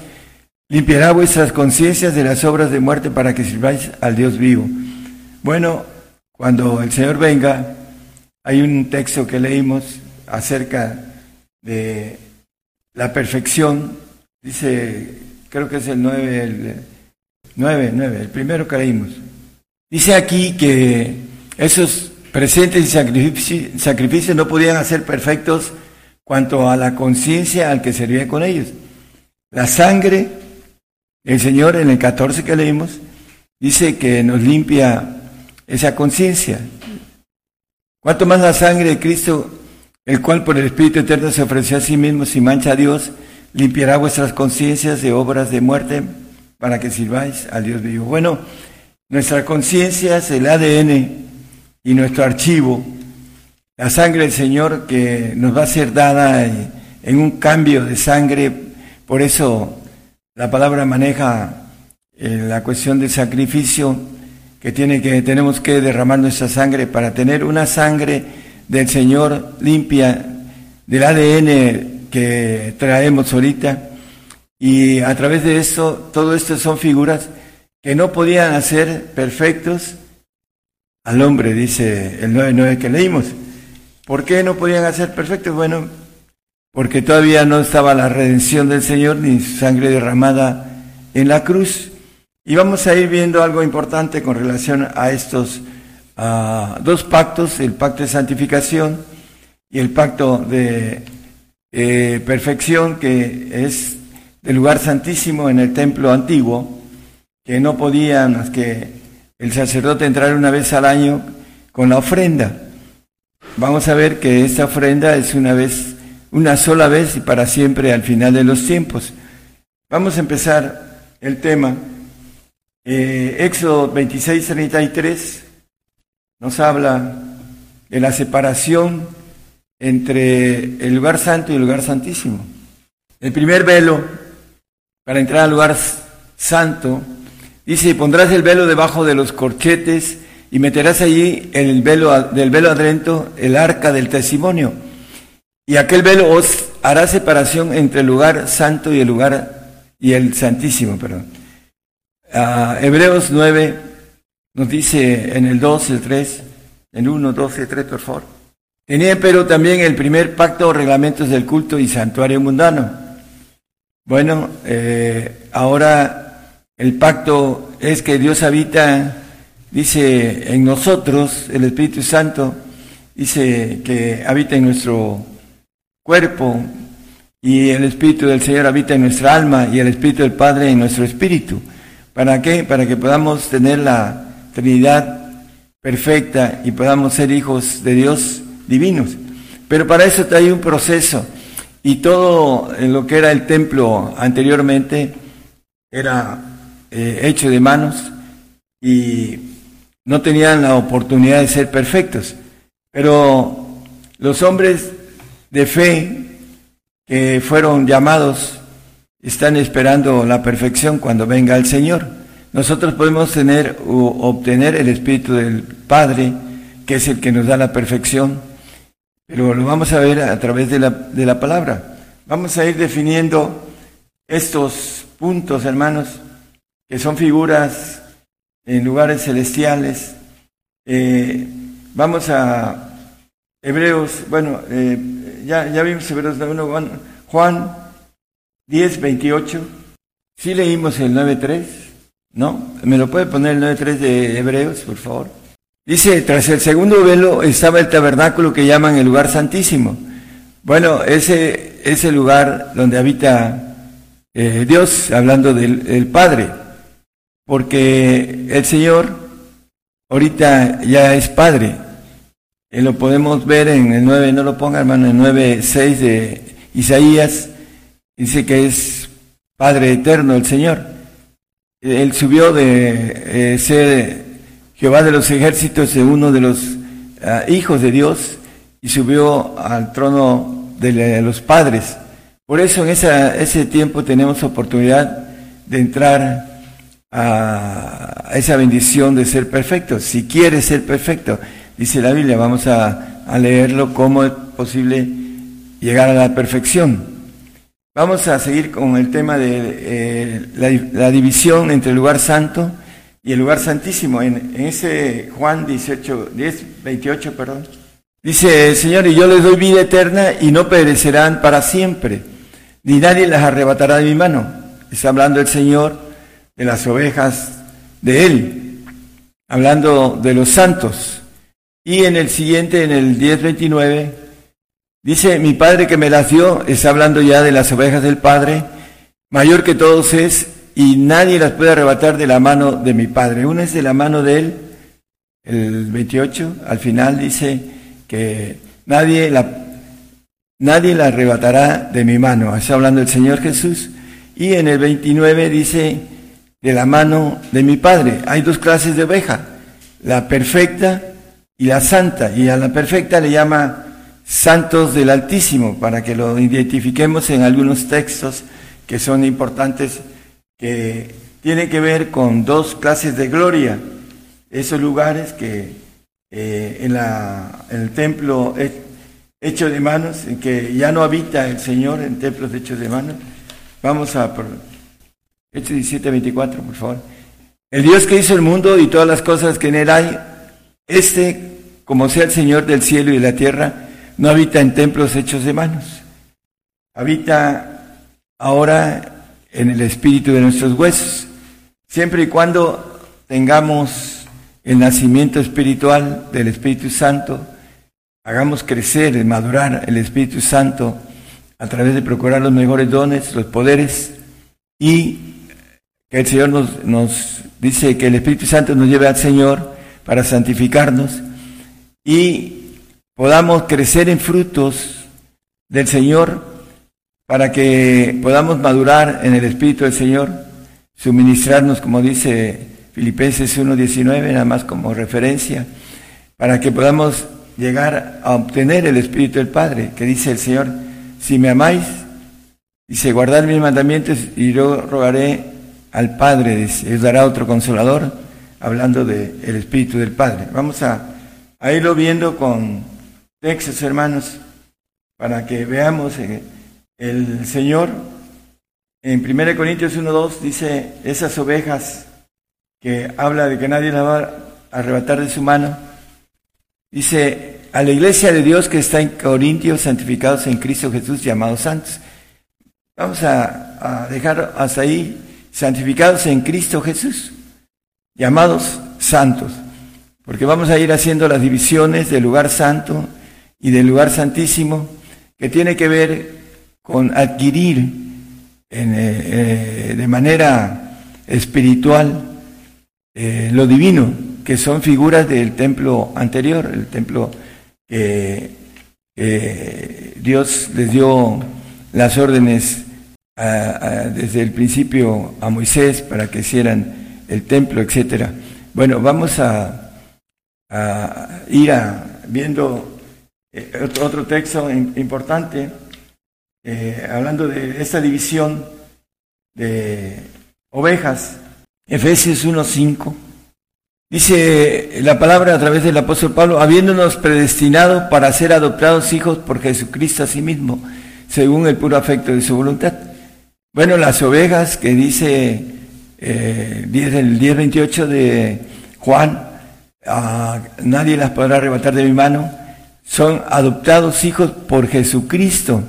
limpiará vuestras conciencias de las obras de muerte para que sirváis al Dios vivo. Bueno, cuando el Señor venga, hay un texto que leímos acerca de la perfección, dice, creo que es el 9, el 9, 9, el primero que leímos. Dice aquí que esos presentes y sacrificios, no podían hacer perfectos cuanto a la conciencia al que servía con ellos. La sangre, el Señor en el 14 que leímos, dice que nos limpia esa conciencia. Cuanto más la sangre de Cristo, el cual por el Espíritu Eterno se ofreció a sí mismo sin mancha a Dios, limpiará vuestras conciencias de obras de muerte para que sirváis al Dios vivo. Bueno, nuestra conciencia el ADN y nuestro archivo, la sangre del Señor que nos va a ser dada en un cambio de sangre, por eso la palabra maneja eh, la cuestión del sacrificio que tiene que tenemos que derramar nuestra sangre para tener una sangre del Señor limpia del ADN que traemos ahorita y a través de eso todo esto son figuras que no podían hacer perfectos al hombre, dice el 9.9 que leímos. ¿Por qué no podían hacer perfectos? Bueno, porque todavía no estaba la redención del Señor ni sangre derramada en la cruz. Y vamos a ir viendo algo importante con relación a estos dos pactos, el pacto de santificación y el pacto de eh, perfección, que es del lugar santísimo en el templo antiguo, que no podían más que el sacerdote entrar una vez al año con la ofrenda. Vamos a ver que esta ofrenda es una vez, una sola vez y para siempre al final de los tiempos. Vamos a empezar el tema eh, Éxodo 26, 33 nos habla de la separación entre el lugar santo y el lugar santísimo. El primer velo para entrar al lugar santo dice, pondrás el velo debajo de los corchetes y meterás allí el velo del velo adentro el arca del testimonio. Y aquel velo os hará separación entre el lugar santo y el lugar y el santísimo, perdón. Hebreos 9 nos dice en el 2, el 3, en 1, 12, 3, por favor. Tenía pero también el primer pacto o reglamentos del culto y santuario mundano. Bueno, eh, ahora el pacto es que Dios habita, dice, en nosotros, el Espíritu Santo, dice que habita en nuestro cuerpo y el Espíritu del Señor habita en nuestra alma y el Espíritu del Padre en nuestro espíritu. ¿Para qué? Para que podamos tener la Trinidad perfecta y podamos ser hijos de Dios divinos. Pero para eso hay un proceso. Y todo lo que era el templo anteriormente era eh, hecho de manos y no tenían la oportunidad de ser perfectos. Pero los hombres de fe que fueron llamados están esperando la perfección cuando venga el Señor. Nosotros podemos tener o obtener el Espíritu del Padre, que es el que nos da la perfección, pero lo vamos a ver a través de la, de la palabra. Vamos a ir definiendo estos puntos, hermanos, que son figuras en lugares celestiales. Eh, vamos a Hebreos, bueno, eh, ya, ya vimos Hebreos 1, Juan 10, 28. ¿Sí leímos el 9.3? ¿No? ¿Me lo puede poner el 9.3 de Hebreos, por favor? Dice, tras el segundo velo estaba el tabernáculo que llaman el lugar santísimo. Bueno, ese es el lugar donde habita eh, Dios, hablando del, Padre, porque el Señor ahorita ya es Padre. Y lo podemos ver en el 9, no lo ponga hermano, en el 9, 6 de Isaías, dice que es Padre eterno el Señor. Él subió de eh, ser Jehová de los ejércitos de uno de los ah, hijos de Dios y subió al trono de los padres. Por eso en ese tiempo tenemos oportunidad de entrar a esa bendición de ser perfecto. Si quieres ser perfecto, dice la Biblia, vamos a, a leerlo, cómo es posible llegar a la perfección. Vamos a seguir con el tema de eh, la, división entre el lugar santo y el lugar santísimo. En, ese Juan 18, 10, 28, perdón. Dice, Señor, y yo les doy vida eterna y no perecerán para siempre, ni nadie las arrebatará de mi mano. Está hablando el Señor de las ovejas de Él, hablando de los santos. Y en el siguiente, en el 10.29, dice, mi Padre que me las dio, está hablando ya de las ovejas del Padre, mayor que todos es, y nadie las puede arrebatar de la mano de mi Padre. Una es de la mano de Él, el 28, al final dice que nadie la, nadie arrebatará de mi mano. Está hablando el Señor Jesús. Y en el 29 dice, de la mano de mi Padre. Hay dos clases de oveja, la perfecta y la santa. Y a la perfecta le llama santos del Altísimo, para que lo identifiquemos en algunos textos que son importantes, que tienen que ver con dos clases de gloria. Esos lugares que eh, en, la, en el templo hecho de manos, en que ya no habita el Señor en templos hechos de manos, vamos a Hechos 17, 24, por favor. El Dios que hizo el mundo y todas las cosas que en él hay, este, como sea el Señor del cielo y de la tierra, no habita en templos hechos de manos. Habita ahora en el espíritu de nuestros huesos. Siempre y cuando tengamos el nacimiento espiritual del Espíritu Santo, hagamos crecer, madurar el Espíritu Santo a través de procurar los mejores dones, los poderes y que el Señor nos, nos dice que el Espíritu Santo nos lleve al Señor para santificarnos y podamos crecer en frutos del Señor para que podamos madurar en el Espíritu del Señor, suministrarnos, como dice Filipenses 1.19, nada más como referencia, para que podamos llegar a obtener el Espíritu del Padre, que dice el Señor, si me amáis, dice, guardar mis mandamientos y yo rogaré al Padre, dice, dará otro consolador, hablando del el Espíritu del Padre. Vamos a, a, irlo viendo con textos, hermanos, para que veamos eh, el Señor. En 1 Corintios 1.2 dice, esas ovejas que habla de que nadie las va a arrebatar de su mano, dice, a la iglesia de Dios que está en Corintios, santificados en Cristo Jesús, llamados santos. Vamos a, a dejar hasta ahí santificados en Cristo Jesús, llamados santos, porque vamos a ir haciendo las divisiones del lugar santo y del lugar santísimo, que tiene que ver con adquirir eh, de manera espiritual eh, lo divino, que son figuras del templo anterior, el templo que Dios les dio las órdenes desde el principio a Moisés para que hicieran el templo, etcétera. Bueno, vamos a, ir a, viendo eh, otro texto importante, eh, hablando de esta división de ovejas, Efesios 1.5. Dice la palabra a través del apóstol Pablo, habiéndonos predestinado para ser adoptados hijos por Jesucristo a sí mismo, según el puro afecto de su voluntad bueno, las ovejas que dice eh, el 10.28 de Juan, nadie las podrá arrebatar de mi mano, son adoptados hijos por Jesucristo,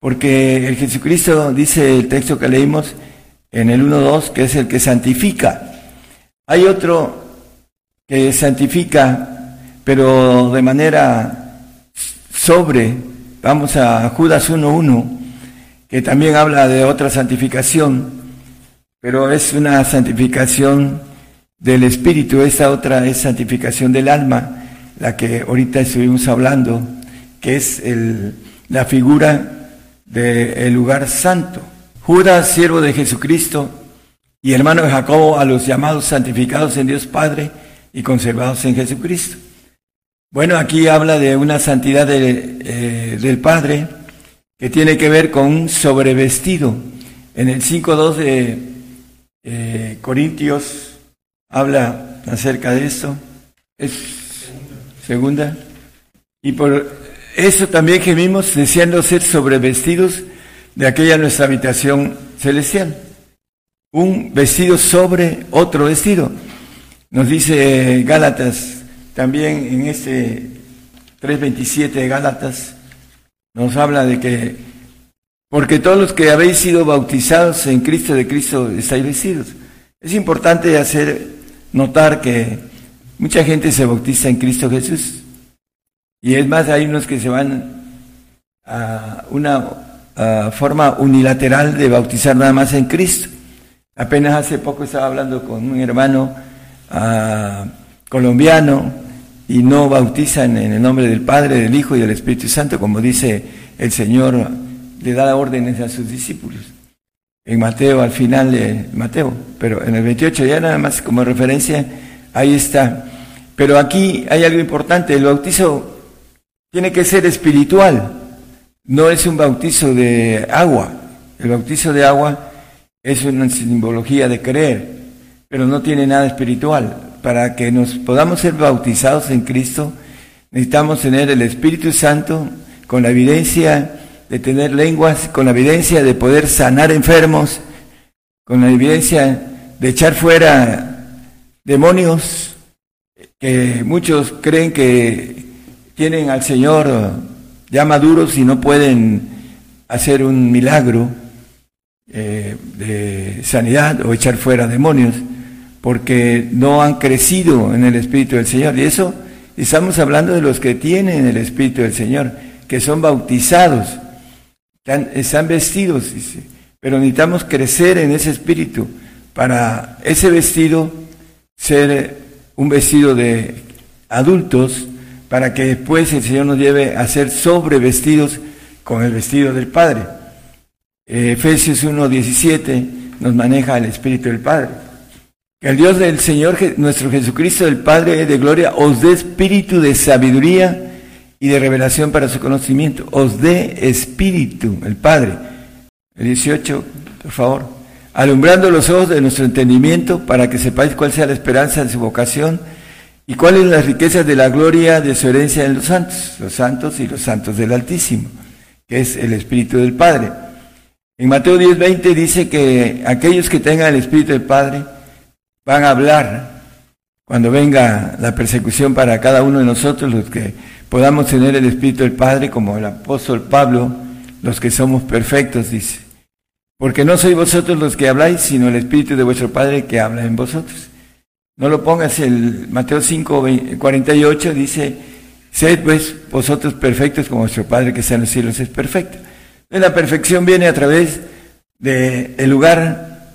porque el Jesucristo dice el texto que leímos en el 1.2 que es el que santifica. Hay otro que santifica, pero de manera sobre vamos a Judas 1.1, que también habla de otra santificación, pero es una santificación del espíritu, esta otra es santificación del alma, la que ahorita estuvimos hablando, que es la figura del lugar santo. Judas, siervo de Jesucristo, y hermano de Jacobo, a los llamados santificados en Dios Padre y conservados en Jesucristo. Bueno, aquí habla de una santidad eh, del Padre que tiene que ver con un sobrevestido. En el 5.2 de eh, Corintios habla acerca de esto. Es segunda. Y por eso también gemimos deseando ser sobrevestidos de aquella nuestra habitación celestial. Un vestido sobre otro vestido. Nos dice Gálatas también en este 3.27 de Gálatas nos habla de que, porque todos los que habéis sido bautizados en Cristo de Cristo estáis vestidos. Es importante hacer notar que mucha gente se bautiza en Cristo Jesús. Y es más, hay unos que se van a una forma unilateral de bautizar nada más en Cristo. Apenas hace poco estaba hablando con un hermano ah, colombiano y no bautizan en el nombre del Padre, del Hijo y del Espíritu Santo, como dice el Señor, le da órdenes a sus discípulos. En Mateo, al final de Mateo, pero en el 28 ya nada más como referencia, ahí está. Pero aquí hay algo importante, el bautizo tiene que ser espiritual, no es un bautizo de agua. El bautizo de agua es una simbología de creer, pero no tiene nada espiritual para que nos podamos ser bautizados en Cristo, necesitamos tener el Espíritu Santo con la evidencia de tener lenguas, con la evidencia de poder sanar enfermos, con la evidencia de echar fuera demonios que muchos creen que tienen al Señor ya maduros y no pueden hacer un milagro eh, de sanidad o echar fuera demonios porque no han crecido en el Espíritu del Señor. Y eso estamos hablando de los que tienen el Espíritu del Señor, que son bautizados, están, vestidos, pero necesitamos crecer en ese Espíritu para ese vestido ser un vestido de adultos, para que después el Señor nos lleve a ser sobrevestidos con el vestido del Padre. Efesios 1.17 nos maneja el Espíritu del Padre. Que el Dios del Señor, nuestro Jesucristo, el Padre de gloria, os dé espíritu de sabiduría y de revelación para su conocimiento. Os dé espíritu, el Padre. El 18, por favor. Alumbrando los ojos de nuestro entendimiento para que sepáis cuál sea la esperanza de su vocación y cuáles las riquezas de la gloria de su herencia en los santos, los santos y los santos del Altísimo, que es el Espíritu del Padre. En Mateo 10:20 dice que aquellos que tengan el Espíritu del Padre, van a hablar cuando venga la persecución para cada uno de nosotros, los que podamos tener el Espíritu del Padre, como el apóstol Pablo, los que somos perfectos, dice. Porque no sois vosotros los que habláis, sino el Espíritu de vuestro Padre que habla en vosotros. No lo pongas el Mateo 5, 48, dice, sed pues vosotros perfectos como vuestro Padre que está en los cielos es perfecto. la perfección viene a través del el lugar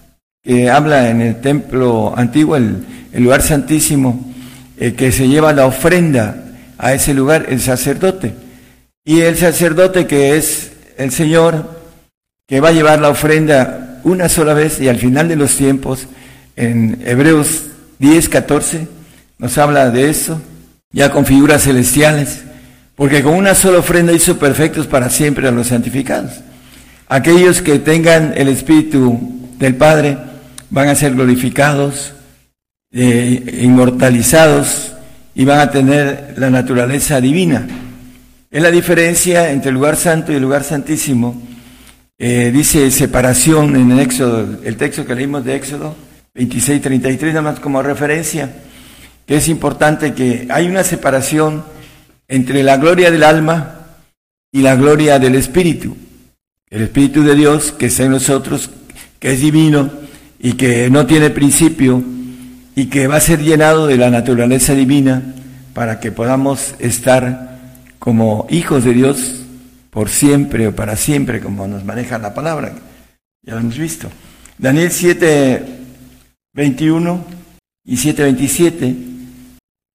que habla en el templo antiguo, el, lugar santísimo, eh, que se lleva la ofrenda a ese lugar, el sacerdote. Y el sacerdote que es el Señor, que va a llevar la ofrenda una sola vez y al final de los tiempos, en Hebreos 10, 14, nos habla de eso, ya con figuras celestiales, porque con una sola ofrenda hizo perfectos para siempre a los santificados. Aquellos que tengan el Espíritu del Padre, van a ser glorificados, eh, inmortalizados y van a tener la naturaleza divina. Es la diferencia entre el lugar santo y el lugar santísimo. Eh, dice separación en el Éxodo, el texto que leímos de Éxodo 26, 33, nada más como referencia, que es importante que hay una separación entre la gloria del alma y la gloria del Espíritu. El Espíritu de Dios que está en nosotros, que es divino, y que no tiene principio y que va a ser llenado de la naturaleza divina para que podamos estar como hijos de Dios por siempre o para siempre, como nos maneja la palabra. Ya lo hemos visto. Daniel 7, 21 y 7, 27.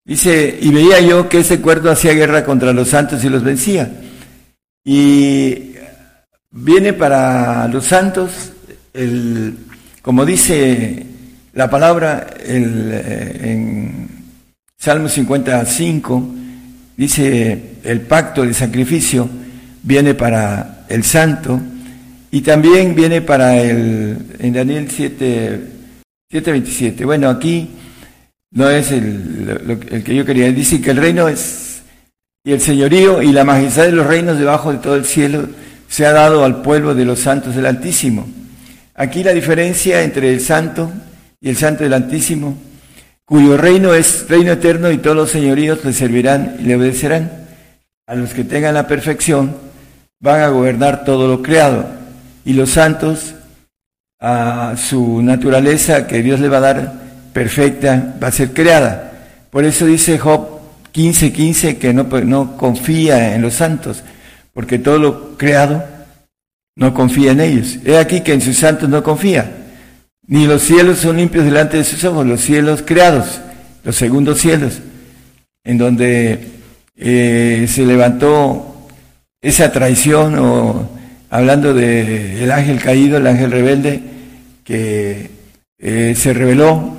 Dice, y veía yo que ese cuerdo hacía guerra contra los santos y los vencía. Y viene para los santos, el, como dice la palabra el, eh, en Salmo 55, dice el pacto de sacrificio viene para el santo y también viene para el, en Daniel 7, 7.27. Bueno, aquí no es el, el que yo quería, dice que el reino es, y el señorío y la majestad de los reinos debajo de todo el cielo se ha dado al pueblo de los santos del Altísimo. Aquí la diferencia entre el santo y el santo del Altísimo, cuyo reino es reino eterno y todos los señoríos le servirán y le obedecerán. A los que tengan la perfección van a gobernar todo lo creado y los santos a su naturaleza que Dios le va a dar perfecta va a ser creada. Por eso dice Job 15:15 15, que no, no confía en los santos, porque todo lo creado no confía en ellos. He aquí que en sus santos no confía. Ni los cielos son limpios delante de sus ojos, los cielos creados, los segundos cielos, en donde eh, se levantó esa traición o hablando del ángel caído, el ángel rebelde, que eh, se rebeló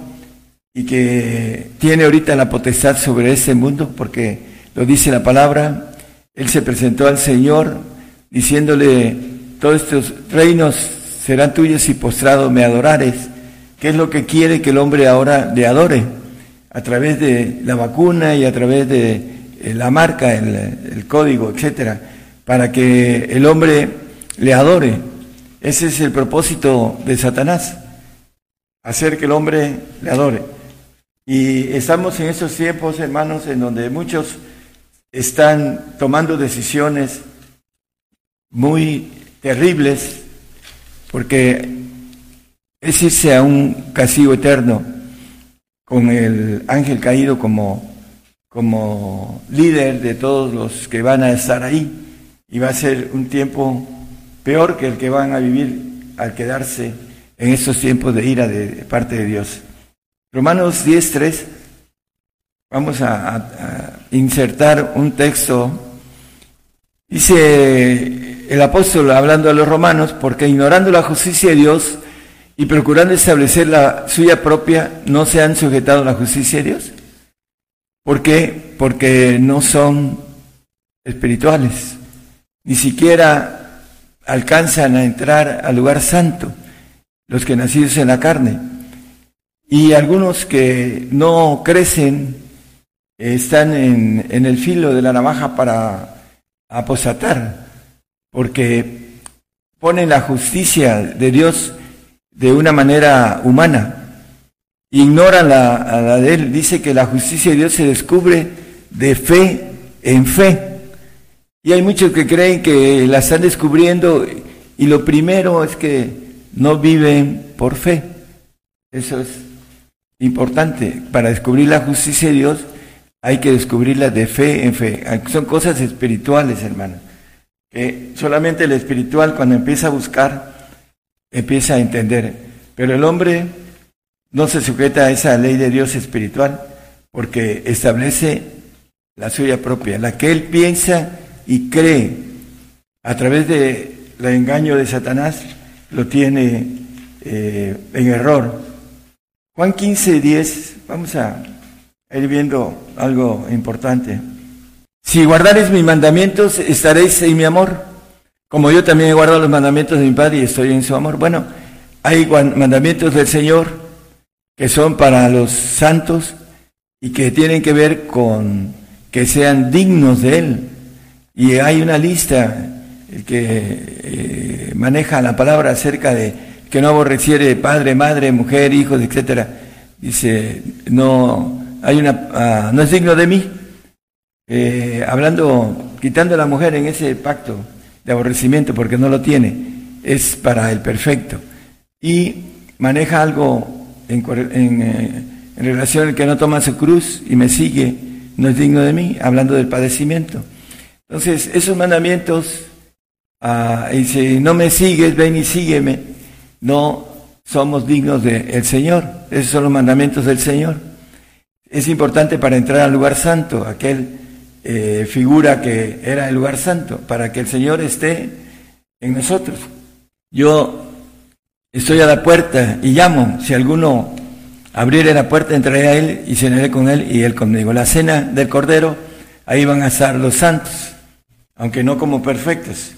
y que tiene ahorita la potestad sobre ese mundo, porque lo dice la palabra, él se presentó al Señor diciéndole, todos estos reinos serán tuyos y postrado me adorares. ¿Qué es lo que quiere que el hombre ahora le adore? A través de la vacuna y a través de eh, la marca, el, el código, etcétera, para que el hombre le adore. Ese es el propósito de Satanás, hacer que el hombre le adore. Y estamos en esos tiempos, hermanos, en donde muchos están tomando decisiones muy terribles, porque es irse a un castigo eterno con el ángel caído como, como líder de todos los que van a estar ahí. Y va a ser un tiempo peor que el que van a vivir al quedarse en estos tiempos de ira de parte de Dios. Romanos 10.3, vamos a, insertar un texto. Dice el apóstol hablando a los romanos, porque ignorando la justicia de Dios y procurando establecer la suya propia, no se han sujetado a la justicia de Dios. ¿Por qué? Porque no son espirituales, ni siquiera alcanzan a entrar al lugar santo, los que nacidos en la carne y algunos que no crecen están en, el filo de la navaja para aposatar, porque ponen la justicia de Dios de una manera humana, ignoran la, la de Él. Dice que la justicia de Dios se descubre de fe en fe. Y hay muchos que creen que la están descubriendo y lo primero es que no viven por fe. Eso es importante. Para descubrir la justicia de Dios hay que descubrirla de fe en fe. Son cosas espirituales, hermano. Que solamente el espiritual cuando empieza a buscar, empieza a entender. Pero el hombre no se sujeta a esa ley de Dios espiritual porque establece la suya propia, la que él piensa y cree a través del engaño de Satanás, lo tiene eh, en error Juan 15, 10, vamos a ir viendo algo importante. Si guardaréis mis mandamientos, estaréis en mi amor, como yo también he guardado los mandamientos de mi Padre y estoy en su amor. Bueno, hay mandamientos del Señor que son para los santos y que tienen que ver con que sean dignos de Él. Y hay una lista que eh, maneja la palabra acerca de que no aborreciere padre, madre, mujer, hijos, etcétera. Dice, no, hay una, ah, no es digno de mí. Eh, hablando, quitando a la mujer en ese pacto de aborrecimiento porque no lo tiene, es para el perfecto. Y maneja algo en, en, eh, en relación al que no toma su cruz y me sigue, no es digno de mí, hablando del padecimiento. Entonces, esos mandamientos ah, si no me sigues, ven y sígueme, no somos dignos del Señor. Esos son los mandamientos del Señor. Es importante para entrar al lugar santo, aquel eh, figura que era el lugar santo, para que el Señor esté en nosotros. Yo estoy a la puerta y llamo, si alguno abriere la puerta, entraré a Él y cenaré con Él y Él conmigo. La cena del Cordero, ahí van a estar los santos, aunque no como perfectos.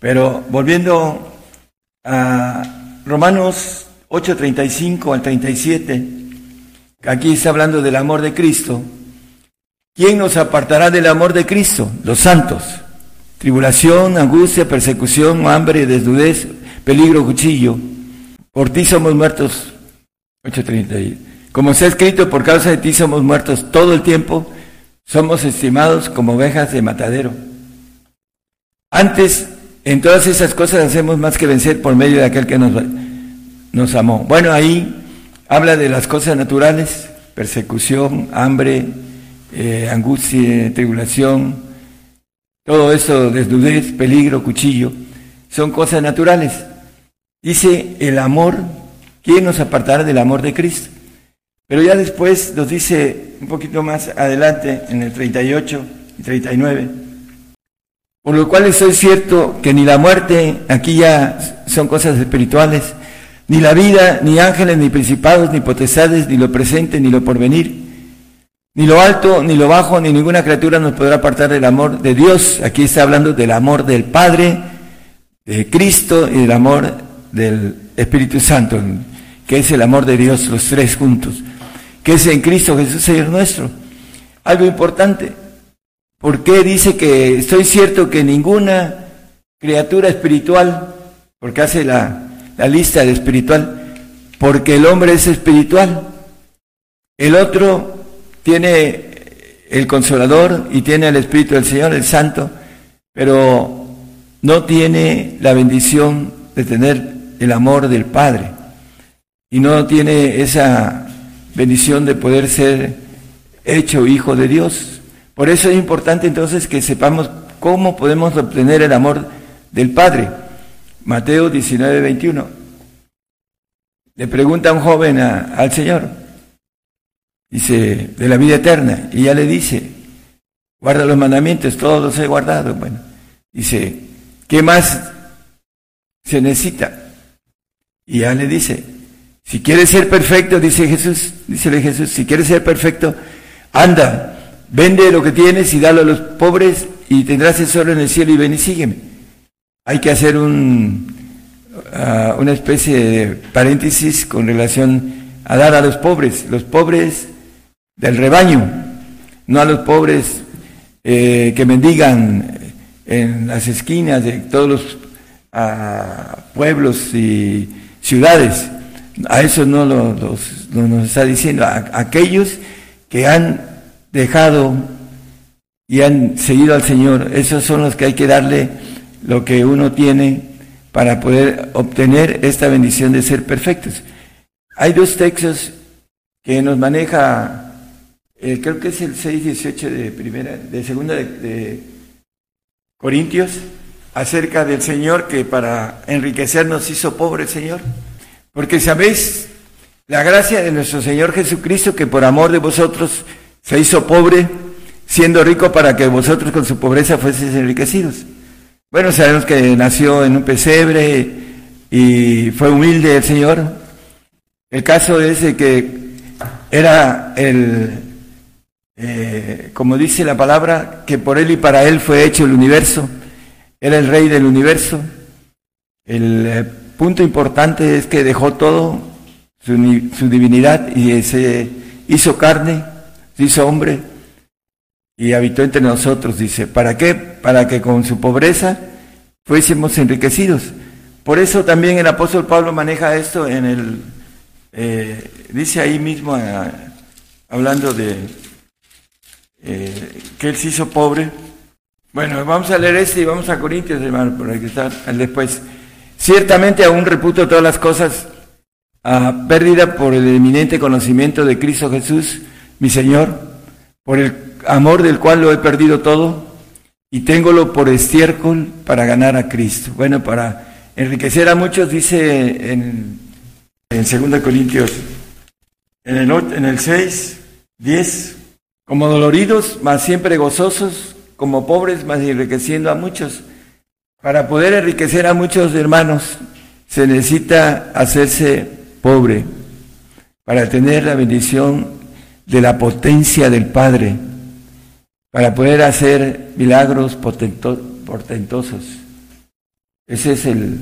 Pero volviendo a Romanos 8:35 al 37, aquí está hablando del amor de Cristo. ¿Quién nos apartará del amor de Cristo? Los santos. Tribulación, angustia, persecución, hambre, desnudez, peligro, cuchillo. Por ti somos muertos. 8.30. Como se ha escrito, por causa de ti somos muertos todo el tiempo. Somos estimados como ovejas de matadero. Antes, en todas esas cosas hacemos más que vencer por medio de aquel que nos, nos amó. Bueno, ahí habla de las cosas naturales, persecución, hambre, eh, angustia, tribulación, todo eso, desnudez, peligro, cuchillo, son cosas naturales. Dice el amor, ¿quién nos apartará del amor de Cristo? Pero ya después nos dice un poquito más adelante, en el 38 y 39, por lo cual estoy cierto que ni la muerte, aquí ya son cosas espirituales, ni la vida, ni ángeles, ni principados, ni potestades, ni lo presente, ni lo porvenir, ni lo alto, ni lo bajo, ni ninguna criatura nos podrá apartar del amor de Dios. Aquí está hablando del amor del Padre, de Cristo y del amor del Espíritu Santo, que es el amor de Dios, los tres juntos, que es en Cristo Jesús, Señor nuestro. Algo importante. ¿Por qué dice que estoy cierto que ninguna criatura espiritual, porque hace la, la lista de espiritual, porque el hombre es espiritual, el otro tiene el consolador y tiene el Espíritu del Señor, el Santo, pero no tiene la bendición de tener el amor del Padre y no tiene esa bendición de poder ser hecho hijo de Dios. Por eso es importante entonces que sepamos cómo podemos obtener el amor del Padre. Mateo 19, 21. Le pregunta un joven al Señor, dice, de la vida eterna. Y ya le dice, guarda los mandamientos, todos los he guardado. Bueno, dice, ¿qué más se necesita? Y ya le dice, si quieres ser perfecto, dice Jesús, dícele Jesús, si quieres ser perfecto, anda, vende lo que tienes y dalo a los pobres y tendrás tesoro en el cielo y ven y sígueme. Hay que hacer un, ah, una especie de paréntesis con relación a dar a los pobres. Los pobres del rebaño, no a los pobres eh, que mendigan en las esquinas de todos los pueblos y ciudades. A eso no lo, nos está diciendo, a, aquellos que han dejado y han seguido al Señor, esos son los que hay que darle lo que uno tiene para poder obtener esta bendición de ser perfectos. Hay dos textos que nos maneja eh, creo que es el 6.18 de primera, de segunda de, Corintios, acerca del Señor que para enriquecernos hizo pobre el Señor. Porque sabéis la gracia de nuestro Señor Jesucristo que por amor de vosotros se hizo pobre, siendo rico para que vosotros con su pobreza fueseis enriquecidos. Bueno, sabemos que nació en un pesebre y fue humilde el Señor. El caso es que era el eh, como dice la palabra, que por él y para él fue hecho el universo, era el rey del universo. El eh, punto importante es que dejó todo, su divinidad, y se hizo carne, se hizo hombre, y habitó entre nosotros, dice. ¿Para qué? Para que con su pobreza fuésemos enriquecidos. Por eso también el apóstol Pablo maneja esto en el, eh, dice ahí mismo, hablando de eh, que él se hizo pobre. Bueno, vamos a leer este y vamos a Corintios, hermano, por que está después. Ciertamente aún reputo todas las cosas a pérdida por el eminente conocimiento de Cristo Jesús, mi Señor, por el amor del cual lo he perdido todo, y téngolo por estiércol para ganar a Cristo. Bueno, para enriquecer a muchos, dice en, en 2 Corintios, en el, en el 6, 10, como doloridos, mas siempre gozosos, como pobres, mas enriqueciendo a muchos. Para poder enriquecer a muchos hermanos, se necesita hacerse pobre para tener la bendición de la potencia del Padre, para poder hacer milagros portentosos. Ese es el,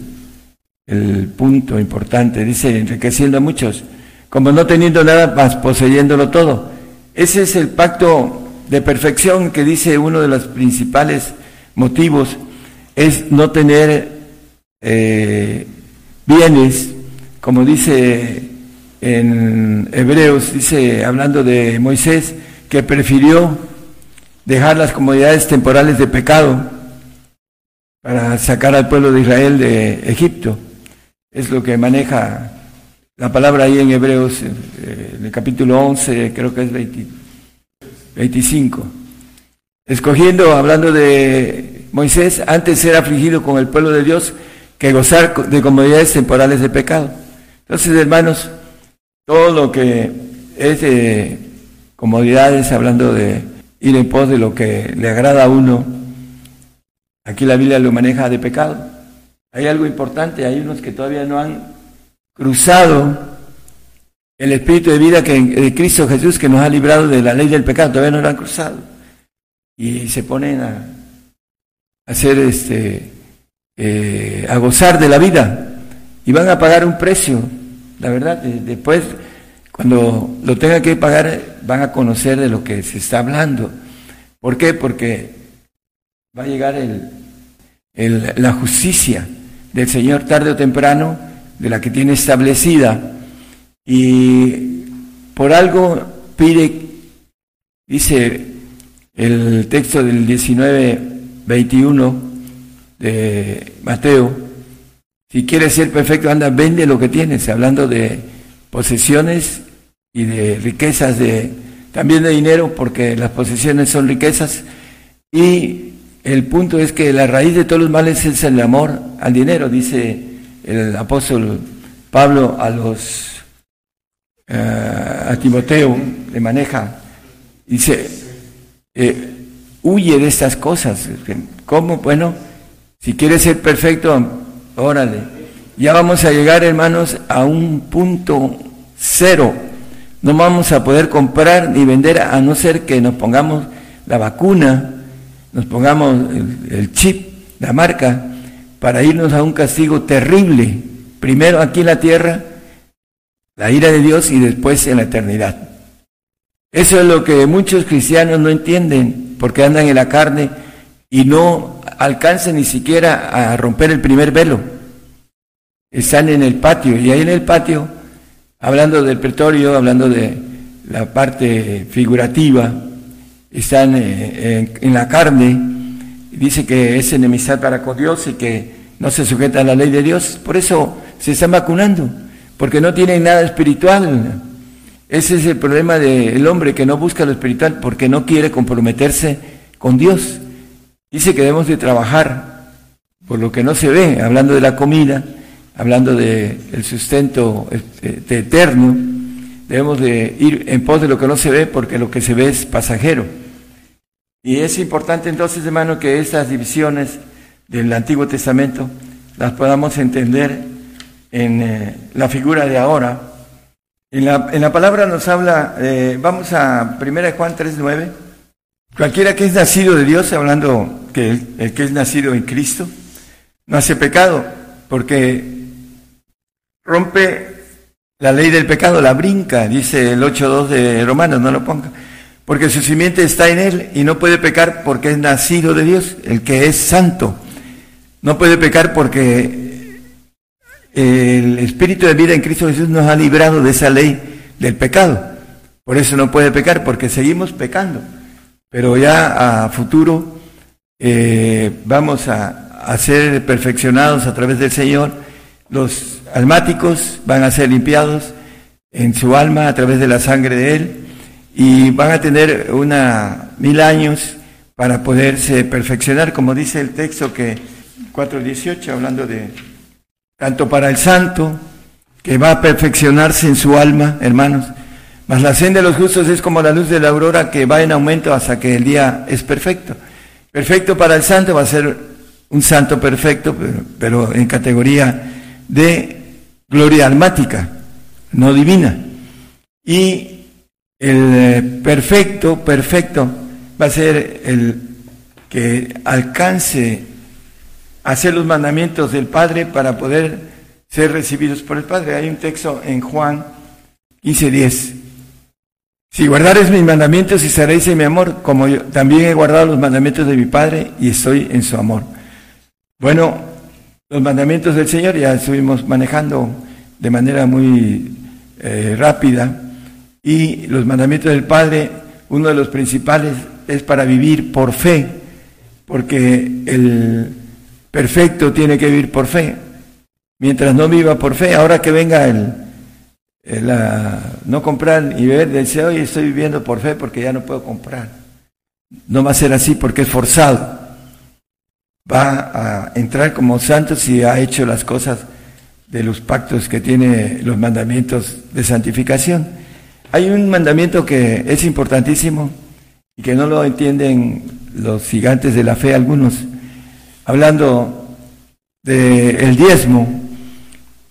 el punto importante. Dice, enriqueciendo a muchos, como no teniendo nada más, poseyéndolo todo. Ese es el pacto de perfección que dice uno de los principales motivos, es no tener eh, bienes, como dice en Hebreos, dice, hablando de Moisés, que prefirió dejar las comodidades temporales de pecado para sacar al pueblo de Israel de Egipto. Es lo que maneja la palabra ahí en Hebreos, eh, en el capítulo 11, creo que es 25. Escogiendo, hablando de Moisés, antes ser afligido con el pueblo de Dios que gozar de comodidades temporales de pecado. Entonces, hermanos, todo lo que es de comodidades, hablando de ir en pos de lo que le agrada a uno, aquí la Biblia lo maneja de pecado. Hay algo importante, hay unos que todavía no han cruzado el espíritu de vida que de Cristo Jesús que nos ha librado de la ley del pecado, todavía no lo han cruzado. Y se ponen a hacer este eh, a gozar de la vida y van a pagar un precio, la verdad, después cuando lo tengan que pagar van a conocer de lo que se está hablando. ¿Por qué? Porque va a llegar el, la justicia del Señor tarde o temprano, de la que tiene establecida, y por algo pide, dice el texto del 19, 21, de Mateo, si quieres ser perfecto, anda, vende lo que tienes, hablando de posesiones y de riquezas, de, también de dinero, porque las posesiones son riquezas, y el punto es que la raíz de todos los males es el amor al dinero, dice el apóstol Pablo a los eh, a Timoteo, le maneja, dice, eh, huye de estas cosas. ¿Cómo? Bueno, si quieres ser perfecto, órale. Ya vamos a llegar, hermanos, a un punto cero. No vamos a poder comprar ni vender a no ser que nos pongamos la vacuna, nos pongamos el, chip, la marca, para irnos a un castigo terrible. Primero aquí en la tierra, la ira de Dios y después en la eternidad. Eso es lo que muchos cristianos no entienden, porque andan en la carne y no alcanzan ni siquiera a romper el primer velo. Están en el patio y ahí en el patio, hablando del pretorio, hablando de la parte figurativa, están eh, en, la carne, dice que es enemistad para con Dios y que no se sujeta a la ley de Dios, por eso se están vacunando, porque no tienen nada espiritual. Ese es el problema del hombre que no busca lo espiritual porque no quiere comprometerse con Dios. Dice que debemos de trabajar por lo que no se ve, hablando de la comida, hablando del el sustento este, eterno, debemos de ir en pos de lo que no se ve porque lo que se ve es pasajero. Y es importante entonces, hermano, que estas divisiones del Antiguo Testamento las podamos entender en eh, la figura de ahora. En la, en la palabra nos habla, eh, vamos a 1 Juan 3.9, cualquiera que es nacido de Dios, hablando que el, que es nacido en Cristo no hace pecado, porque rompe la ley del pecado, la brinca, dice el 8.2 de Romanos, no lo ponga, porque su simiente está en él y no puede pecar porque es nacido de Dios, el que es santo. No puede pecar porque el Espíritu de vida en Cristo Jesús nos ha librado de esa ley del pecado. Por eso no puede pecar, porque seguimos pecando. Pero ya a futuro eh, vamos a, ser perfeccionados a través del Señor. Los almáticos van a ser limpiados en su alma a través de la sangre de Él y van a tener una mil años para poderse perfeccionar, como dice el texto que 4.18, hablando de tanto para el santo, que va a perfeccionarse en su alma, hermanos, mas la senda de los justos es como la luz de la aurora que va en aumento hasta que el día es perfecto. Perfecto para el santo va a ser un santo perfecto, pero, en categoría de gloria almática, no divina. Y el eh, perfecto, perfecto, va a ser el que alcance a hacer los mandamientos del Padre para poder ser recibidos por el Padre. Hay un texto en Juan 15:10. Si guardares mis mandamientos y seréis en mi amor, como yo también he guardado los mandamientos de mi Padre y estoy en su amor. Bueno, los mandamientos del Señor ya estuvimos manejando de manera muy eh, rápida y los mandamientos del Padre, uno de los principales es para vivir por fe, porque el perfecto tiene que vivir por fe. Mientras no viva por fe, ahora que venga el, no comprar y ver, dice, hoy estoy viviendo por fe porque ya no puedo comprar. No va a ser así porque es forzado. Va a entrar como santo si ha hecho las cosas de los pactos que tiene los mandamientos de santificación. Hay un mandamiento que es importantísimo y que no lo entienden los gigantes de la fe algunos, hablando del el diezmo.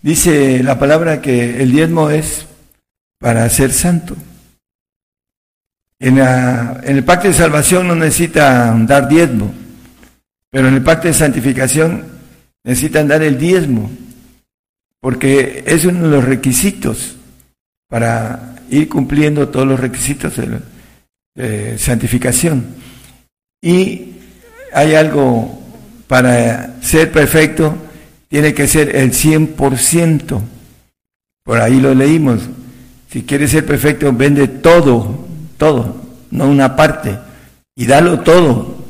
Dice la palabra que el diezmo es para ser santo. En, en el pacto de salvación no necesitan dar diezmo, pero en el pacto de santificación necesitan dar el diezmo porque es uno de los requisitos para ir cumpliendo todos los requisitos de, santificación. Y hay algo para ser perfecto, tiene que ser el 100%. Por ahí lo leímos. Si quieres ser perfecto, vende todo, todo, no una parte. Y dalo todo,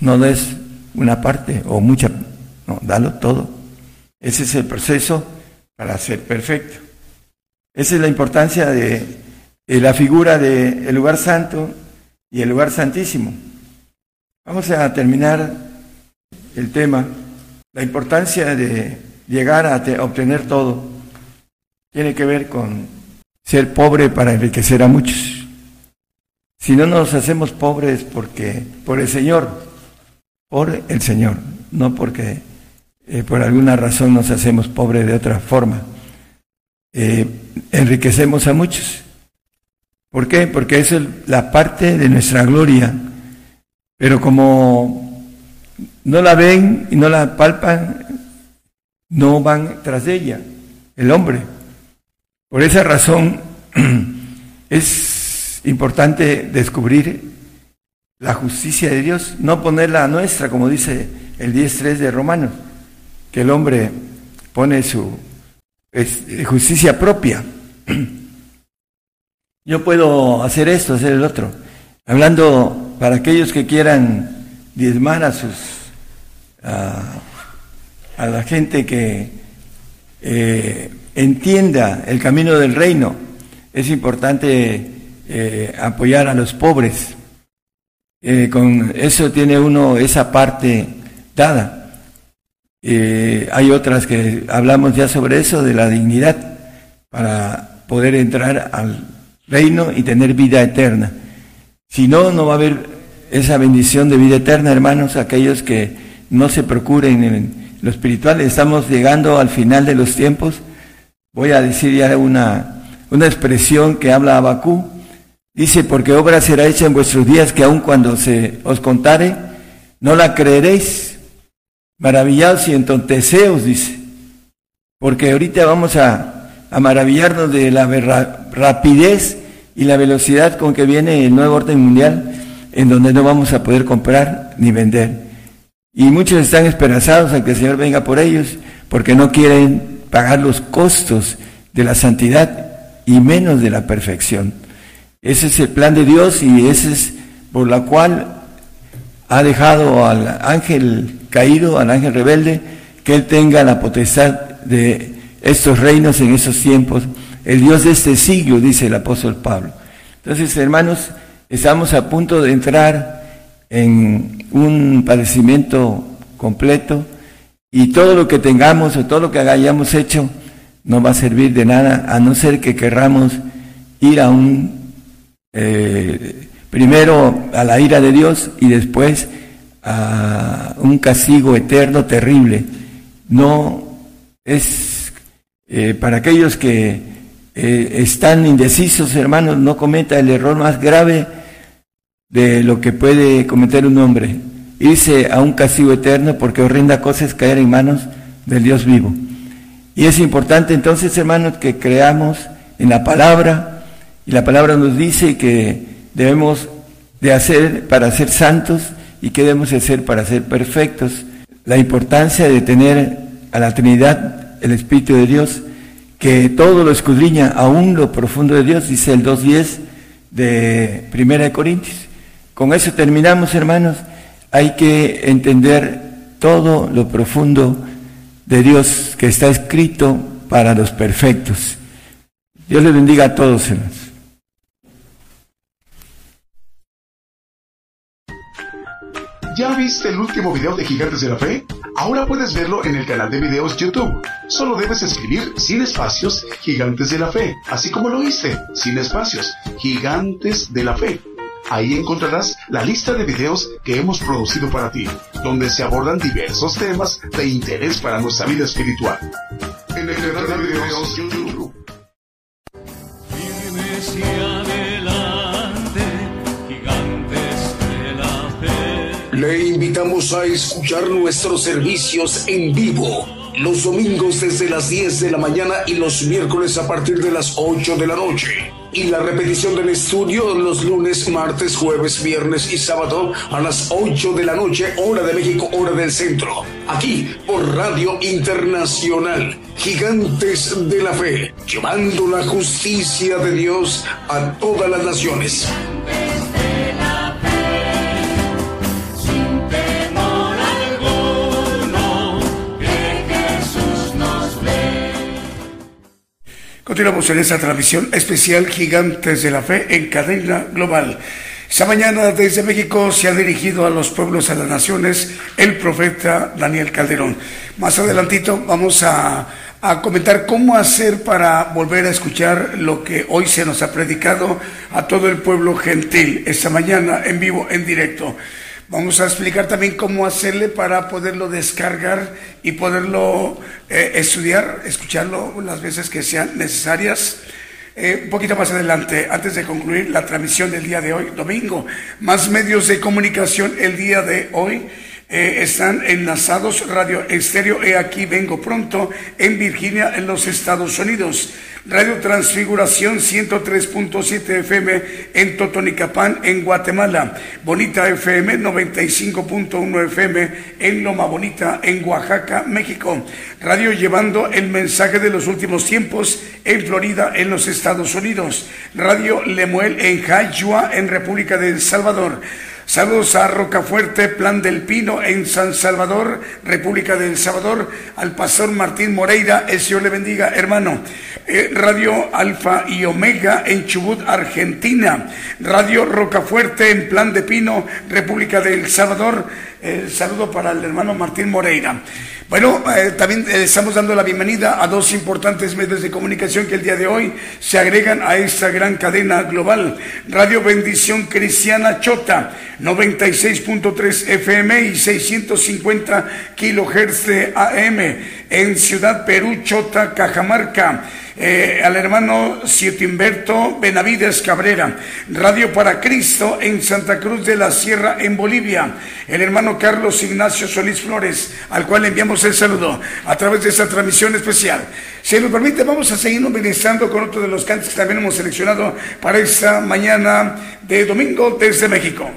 no des una parte o mucha, no, dalo todo. Ese es el proceso para ser perfecto. Esa es la importancia de, la figura del lugar santo y el lugar santísimo. Vamos a terminar el tema. La importancia de llegar a obtener todo tiene que ver con ser pobre para enriquecer a muchos. Si no nos hacemos pobres porque por el Señor, por el Señor, no porque eh, por alguna razón nos hacemos pobres de otra forma. Eh, enriquecemos a muchos. ¿Por qué? Porque es la parte de nuestra gloria. Pero como no la ven y no la palpan, no van tras ella, el hombre. Por esa razón <clears throat> es importante descubrir la justicia de Dios, no ponerla a nuestra, como dice el 10.3 de Romanos que el hombre pone su justicia propia. <clears throat> Yo puedo hacer esto, hacer el otro. Hablando para aquellos que quieran diezmar a sus a, la gente que eh, entienda el camino del reino, es importante eh, apoyar a los pobres. Eh, con eso tiene uno esa parte dada. Hay otras que hablamos ya sobre eso, de la dignidad, para poder entrar al reino y tener vida eterna. Si no, no va a haber esa bendición de vida eterna, hermanos, aquellos que no se procuren en lo espiritual. Estamos llegando al final de los tiempos. Voy a decir ya una, una expresión que habla Abacú. Dice, porque obra será hecha en vuestros días que aun cuando se os contare, no la creeréis maravillados y entonteceos, dice, porque ahorita vamos a, a maravillarnos de la rapidez y la velocidad con que viene el nuevo orden mundial, en donde no vamos a poder comprar ni vender. Y muchos están esperanzados a que el Señor venga por ellos, porque no quieren pagar los costos de la santidad y menos de la perfección. Ese es el plan de Dios y ese es por la cual ha dejado al ángel caído, al ángel rebelde, que él tenga la potestad de estos reinos en esos tiempos. El Dios de este siglo, dice el apóstol Pablo. Entonces, hermanos, estamos a punto de entrar en un padecimiento completo y todo lo que tengamos o todo lo que hayamos hecho no va a servir de nada a no ser que querramos ir a un eh, primero a la ira de Dios y después a un castigo eterno terrible. No es eh, para aquellos que eh, están indecisos, hermanos, no cometa el error más grave de lo que puede cometer un hombre, irse a un castigo eterno porque horrenda cosa es caer en manos del Dios vivo. Y es importante entonces, hermanos, que creamos en la palabra, y la palabra nos dice que debemos de hacer para ser santos y que debemos hacer para ser perfectos. La importancia de tener a la Trinidad, el Espíritu de Dios, que todo lo escudriña, aún lo profundo de Dios, dice el 2.10 de Primera de Corintios. Con eso terminamos, hermanos. Hay que entender todo lo profundo de Dios que está escrito para los perfectos. Dios les bendiga a todos, hermanos. ¿Ya viste el último video de Gigantes de la Fe? Ahora puedes verlo en el canal de videos YouTube. Solo debes escribir sin espacios Gigantes de la Fe, así como lo oíste, sin espacios, Gigantes de la Fe. Ahí encontrarás la lista de videos que hemos producido para ti, donde se abordan diversos temas de interés para nuestra vida espiritual. En el canal de videos YouTube. Le invitamos a escuchar nuestros servicios en vivo los domingos desde las 10 de la mañana y los miércoles a partir de las 8 de la noche. Y la repetición del estudio los lunes, martes, jueves, viernes y sábado a las 8 de la noche, hora de México, hora del centro. Aquí por Radio Internacional, Gigantes de la Fe, llevando la justicia de Dios a todas las naciones. Continuamos en esta transmisión especial Gigantes de la Fe en cadena global. Esta mañana desde México se ha dirigido a los pueblos, a las naciones, el profeta Daniel Calderón. Más adelantito vamos a, a comentar cómo hacer para volver a escuchar lo que hoy se nos ha predicado a todo el pueblo gentil, esta mañana en vivo, en directo. Vamos a explicar también cómo hacerle para poderlo descargar y poderlo eh, estudiar, escucharlo las veces que sean necesarias. Eh, un poquito más adelante, antes de concluir la transmisión del día de hoy, domingo, más medios de comunicación el día de hoy. Eh, están enlazados Radio Estéreo, he aquí vengo pronto, en Virginia, en los Estados Unidos. Radio Transfiguración 103.7 FM en Totonicapán, en Guatemala. Bonita FM 95.1 FM en Loma Bonita, en Oaxaca, México. Radio llevando el mensaje de los últimos tiempos en Florida, en los Estados Unidos. Radio Lemuel en Jayua, en República de El Salvador. Saludos a Rocafuerte, Plan del Pino en San Salvador, República del Salvador, al pastor Martín Moreira, el Señor le bendiga, hermano. Eh, Radio Alfa y Omega en Chubut, Argentina. Radio Rocafuerte en Plan de Pino, República del Salvador. El saludo para el hermano Martín Moreira. Bueno, eh, también eh, estamos dando la bienvenida a dos importantes medios de comunicación que el día de hoy se agregan a esta gran cadena global. Radio Bendición Cristiana Chota, 96.3 FM y 650 kilohertz de AM en Ciudad Perú, Chota, Cajamarca eh, al hermano Humberto Benavides Cabrera, Radio para Cristo en Santa Cruz de la Sierra en Bolivia, el hermano Carlos Ignacio Solís Flores, al cual enviamos el saludo a través de esta transmisión especial. Si nos permite, vamos a seguir ministrando con otro de los cantos que también hemos seleccionado para esta mañana de domingo desde México.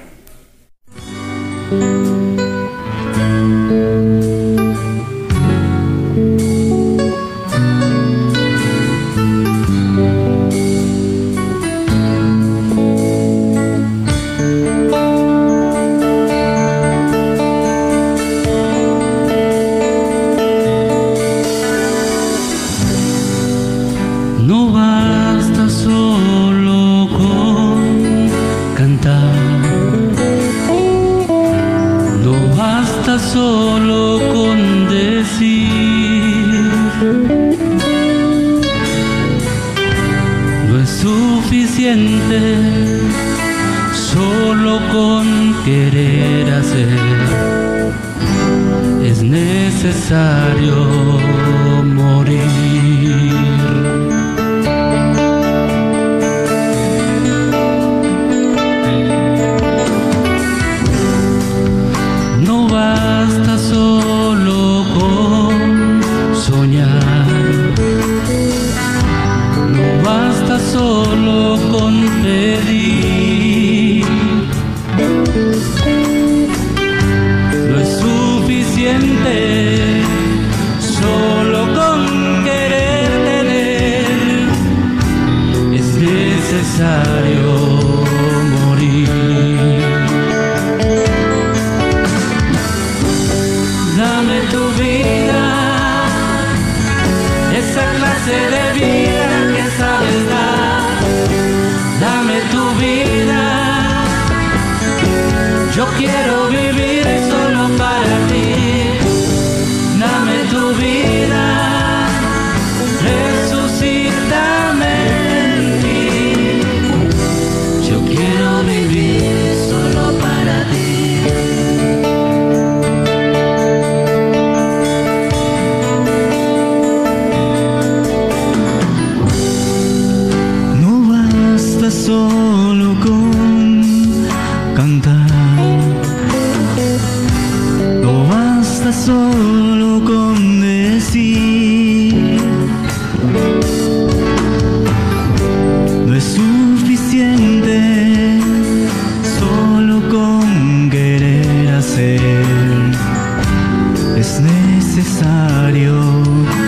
Un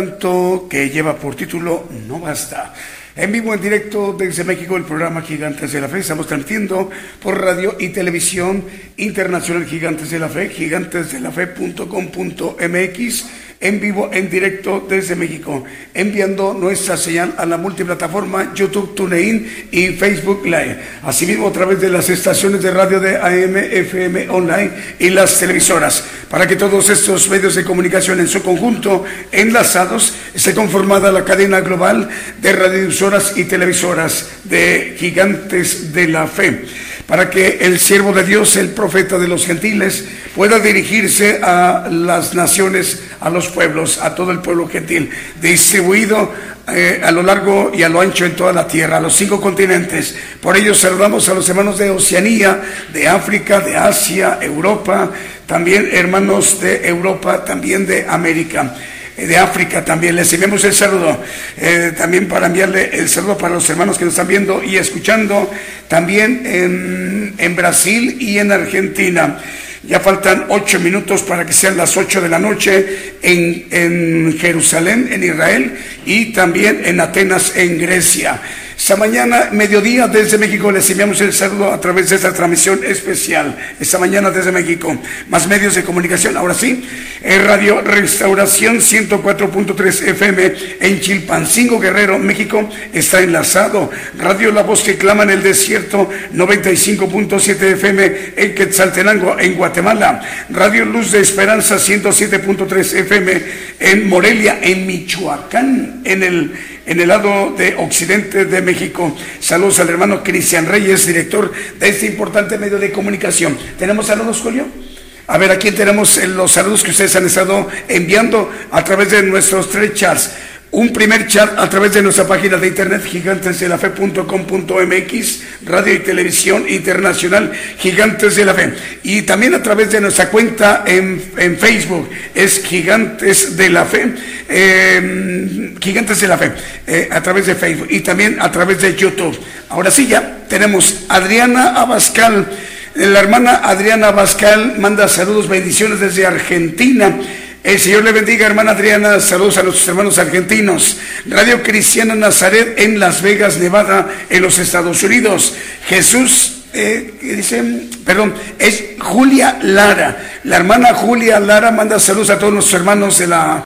canto que lleva por título No Basta. En vivo, en directo desde México, el programa Gigantes de la Fe. Estamos transmitiendo por radio y televisión internacional Gigantes de la Fe, gigantesdelafe.com.mx en vivo, en directo desde México, enviando nuestra señal a la multiplataforma YouTube, TuneIn y Facebook Live. Asimismo, a través de las estaciones de radio de AM, FM Online y las televisoras, para que todos estos medios de comunicación en su conjunto, enlazados, esté conformada la cadena global de radiodifusoras y televisoras de gigantes de la fe. Para que el siervo de Dios, el profeta de los gentiles, pueda dirigirse a las naciones, a los pueblos, a todo el pueblo gentil, distribuido eh, a lo largo y a lo ancho en toda la tierra, a los cinco continentes. Por ello saludamos a los hermanos de Oceanía, de África, de Asia, Europa, también hermanos de Europa, también de América de África también. Les enviamos el saludo. Eh, también para enviarle el saludo para los hermanos que nos están viendo y escuchando también en Brasil y en Argentina. Ya faltan ocho minutos para que sean las ocho de la noche en, en Jerusalén, en Israel, y también en Atenas, en Grecia. Esta mañana, mediodía, desde México, les enviamos el saludo a través de esta transmisión especial. Esta mañana desde México. Más medios de comunicación, ahora sí. Radio Restauración 104.3 FM en Chilpancingo, Guerrero, México, está enlazado. Radio La Voz que clama en el desierto 95.7 FM en Quetzaltenango, en Guatemala. Radio Luz de Esperanza 107.3 FM en Morelia, en Michoacán, en el, en el lado de occidente de México. Saludos al hermano Cristian Reyes, director de este importante medio de comunicación. ¿Tenemos saludos, Julio? A ver, aquí tenemos los saludos que ustedes han estado enviando a través de nuestros tres chats un primer chat a través de nuestra página de internet gigantesdelafe.com.mx, radio y televisión internacional Gigantes de la Fe. Y también a través de nuestra cuenta en, Facebook, es Gigantes de la Fe, em, Gigantes de la Fe, eh, a través de Facebook y también a través de YouTube. Ahora sí, ya tenemos Adriana Abascal. La hermana Adriana Abascal manda saludos, bendiciones desde Argentina. El Señor le bendiga, hermana Adriana. Saludos a nuestros hermanos argentinos. Radio Cristiana Nazaret en Las Vegas, Nevada, en los Estados Unidos. Jesús, eh, dice, perdón, es Julia Lara. La hermana Julia Lara manda saludos a todos nuestros hermanos de la...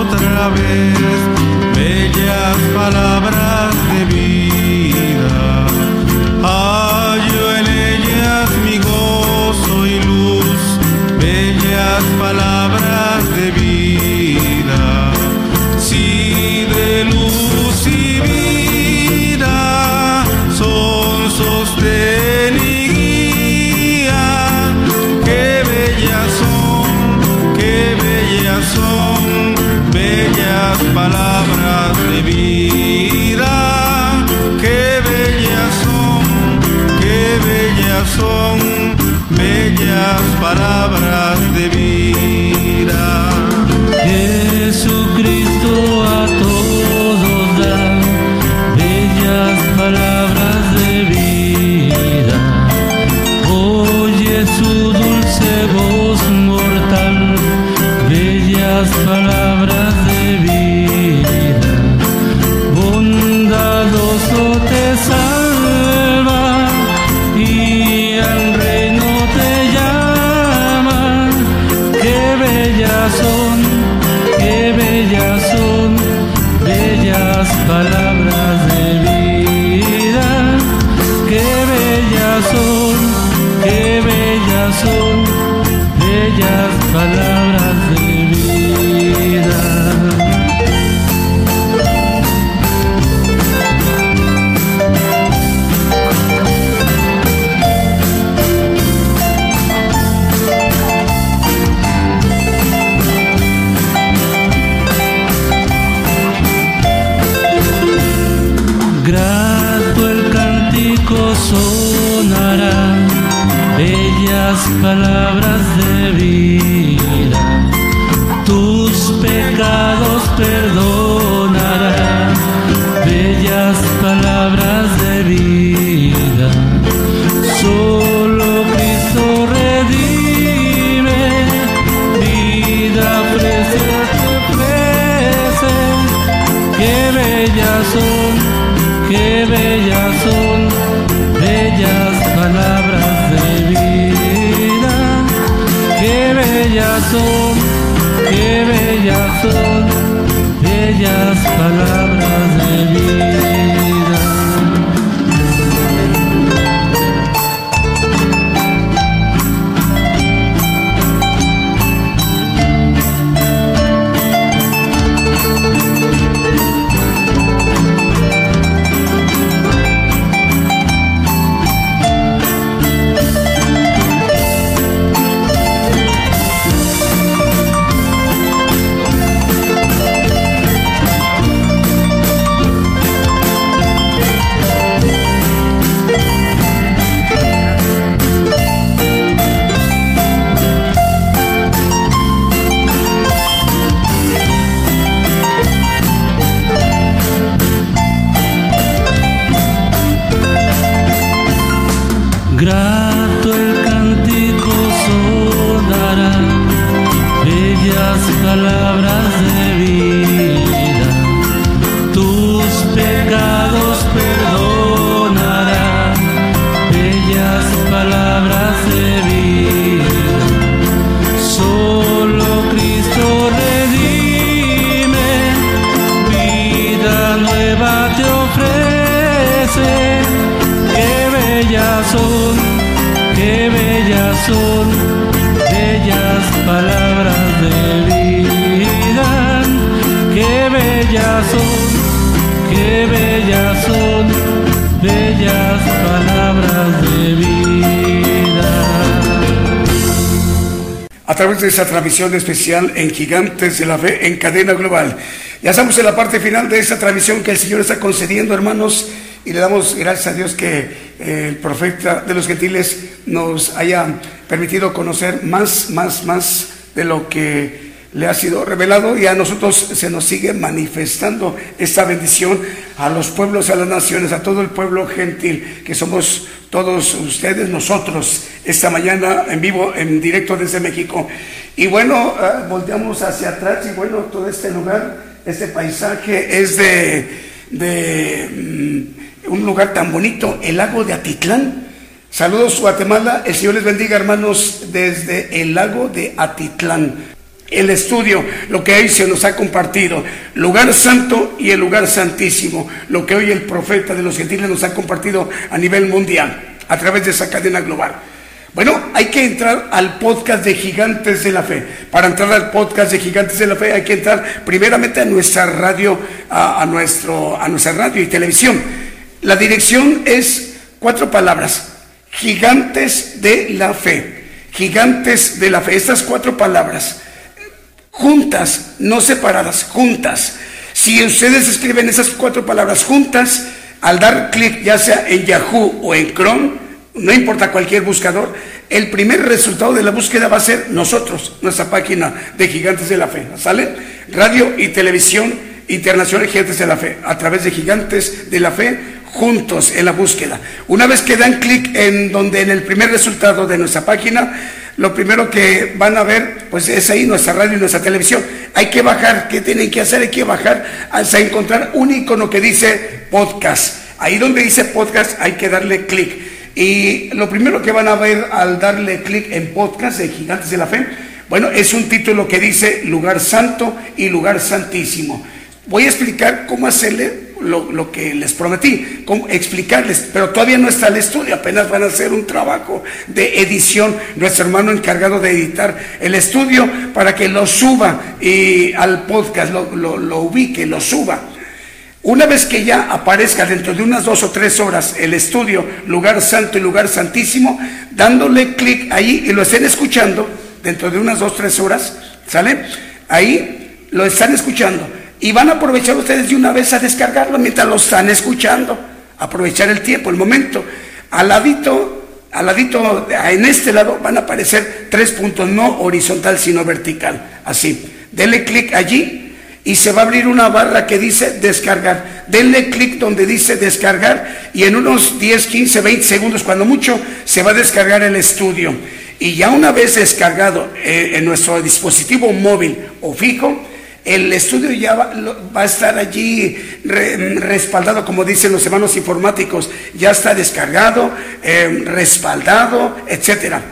Otra vez, bellas palabras vida, qué bellas son, qué bellas son, bellas palabras de esa transmisión especial en Gigantes de la Fe en cadena global. Ya estamos en la parte final de esta transmisión que el Señor está concediendo, hermanos, y le damos gracias a Dios que eh, el profeta de los gentiles nos haya permitido conocer más, más, más de lo que le ha sido revelado y a nosotros se nos sigue manifestando esta bendición a los pueblos, a las naciones, a todo el pueblo gentil, que somos todos ustedes, nosotros, esta mañana en vivo, en directo desde México. Y bueno, ah, volteamos hacia atrás y bueno, todo este lugar, este paisaje es de, de mm, un lugar tan bonito, el lago de Atitlán. Saludos Guatemala, el Señor les bendiga hermanos desde el lago de Atitlán el estudio, lo que se nos ha compartido, lugar santo y el lugar santísimo, lo que hoy el profeta de los gentiles nos ha compartido a nivel mundial, a través de esa cadena global. Bueno, hay que entrar al podcast de Gigantes de la Fe. Para entrar al podcast de Gigantes de la Fe hay que entrar primeramente a nuestra radio, a, nuestro, a nuestra radio y televisión. La dirección es cuatro palabras, Gigantes de la Fe. Gigantes de la Fe. Estas cuatro palabras juntas, no separadas, juntas. Si ustedes escriben esas cuatro palabras juntas, al dar clic ya sea en Yahoo o en Chrome, no importa cualquier buscador, el primer resultado de la búsqueda va a ser nosotros, nuestra página de Gigantes de la Fe. ¿Sale? Radio y televisión internacional Gigantes de la Fe, a través de Gigantes de la Fe, juntos en la búsqueda. Una vez que dan clic en donde en el primer resultado de nuestra página, lo primero que van a ver, pues es ahí nuestra radio y nuestra televisión. Hay que bajar, ¿qué tienen que hacer? Hay que bajar hasta encontrar un icono que dice podcast. Ahí donde dice podcast hay que darle clic. Y lo primero que van a ver al darle clic en podcast de Gigantes de la Fe, bueno, es un título que dice lugar santo y lugar santísimo. Voy a explicar cómo hacerle lo, que les prometí, explicarles, pero todavía no está el estudio, apenas van a hacer un trabajo de edición, nuestro hermano encargado de editar el estudio para que lo suba y al podcast, lo, lo ubique, lo suba. Una vez que ya aparezca dentro de unas dos o tres horas el estudio, lugar santo y lugar santísimo, dándole clic ahí y lo estén escuchando dentro de unas dos o tres horas, ¿sale? Ahí lo están escuchando y van a aprovechar ustedes de una vez a descargarlo mientras lo están escuchando. Aprovechar el tiempo, el momento. Al ladito, al ladito, en este lado van a aparecer tres puntos, no horizontal, sino vertical. Así. Denle clic allí y se va a abrir una barra que dice descargar. Denle clic donde dice descargar y en unos 10, 15, 20 segundos, cuando mucho, se va a descargar el estudio. Y ya una vez descargado eh, en nuestro dispositivo móvil o fijo, el estudio ya va, a estar allí respaldado, como dicen los hermanos informáticos, ya está descargado, eh, respaldado, etcétera.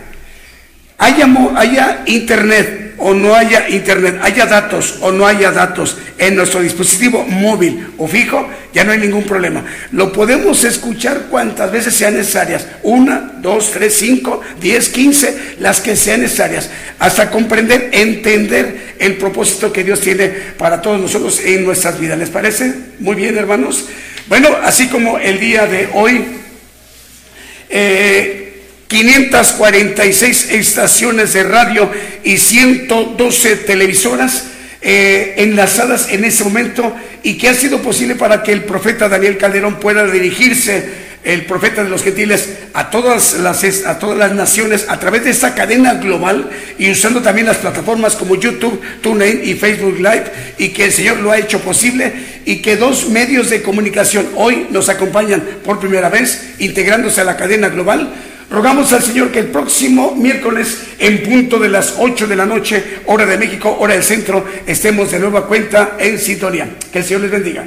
Haya, haya internet o no haya internet, haya datos o no haya datos en nuestro dispositivo móvil o fijo, ya no hay ningún problema. Lo podemos escuchar cuantas veces sean necesarias. Una, dos, tres, cinco, diez, quince, las que sean necesarias. Hasta comprender, entender el propósito que Dios tiene para todos nosotros en nuestras vidas. ¿Les parece? Muy bien, hermanos. Bueno, así como el día de hoy, eh, 546 estaciones de radio y 112 televisoras eh, enlazadas en ese momento y que ha sido posible para que el profeta Daniel Calderón pueda dirigirse, el profeta de los gentiles, a todas las, a todas las naciones a través de esta cadena global y usando también las plataformas como YouTube, TuneIn y Facebook Live y que el Señor lo ha hecho posible y que dos medios de comunicación hoy nos acompañan por primera vez integrándose a la cadena global Rogamos al Señor que el próximo miércoles, en punto de las 8 de la noche, hora de México, hora del centro, estemos de nueva cuenta en sintonía. Que el Señor les bendiga.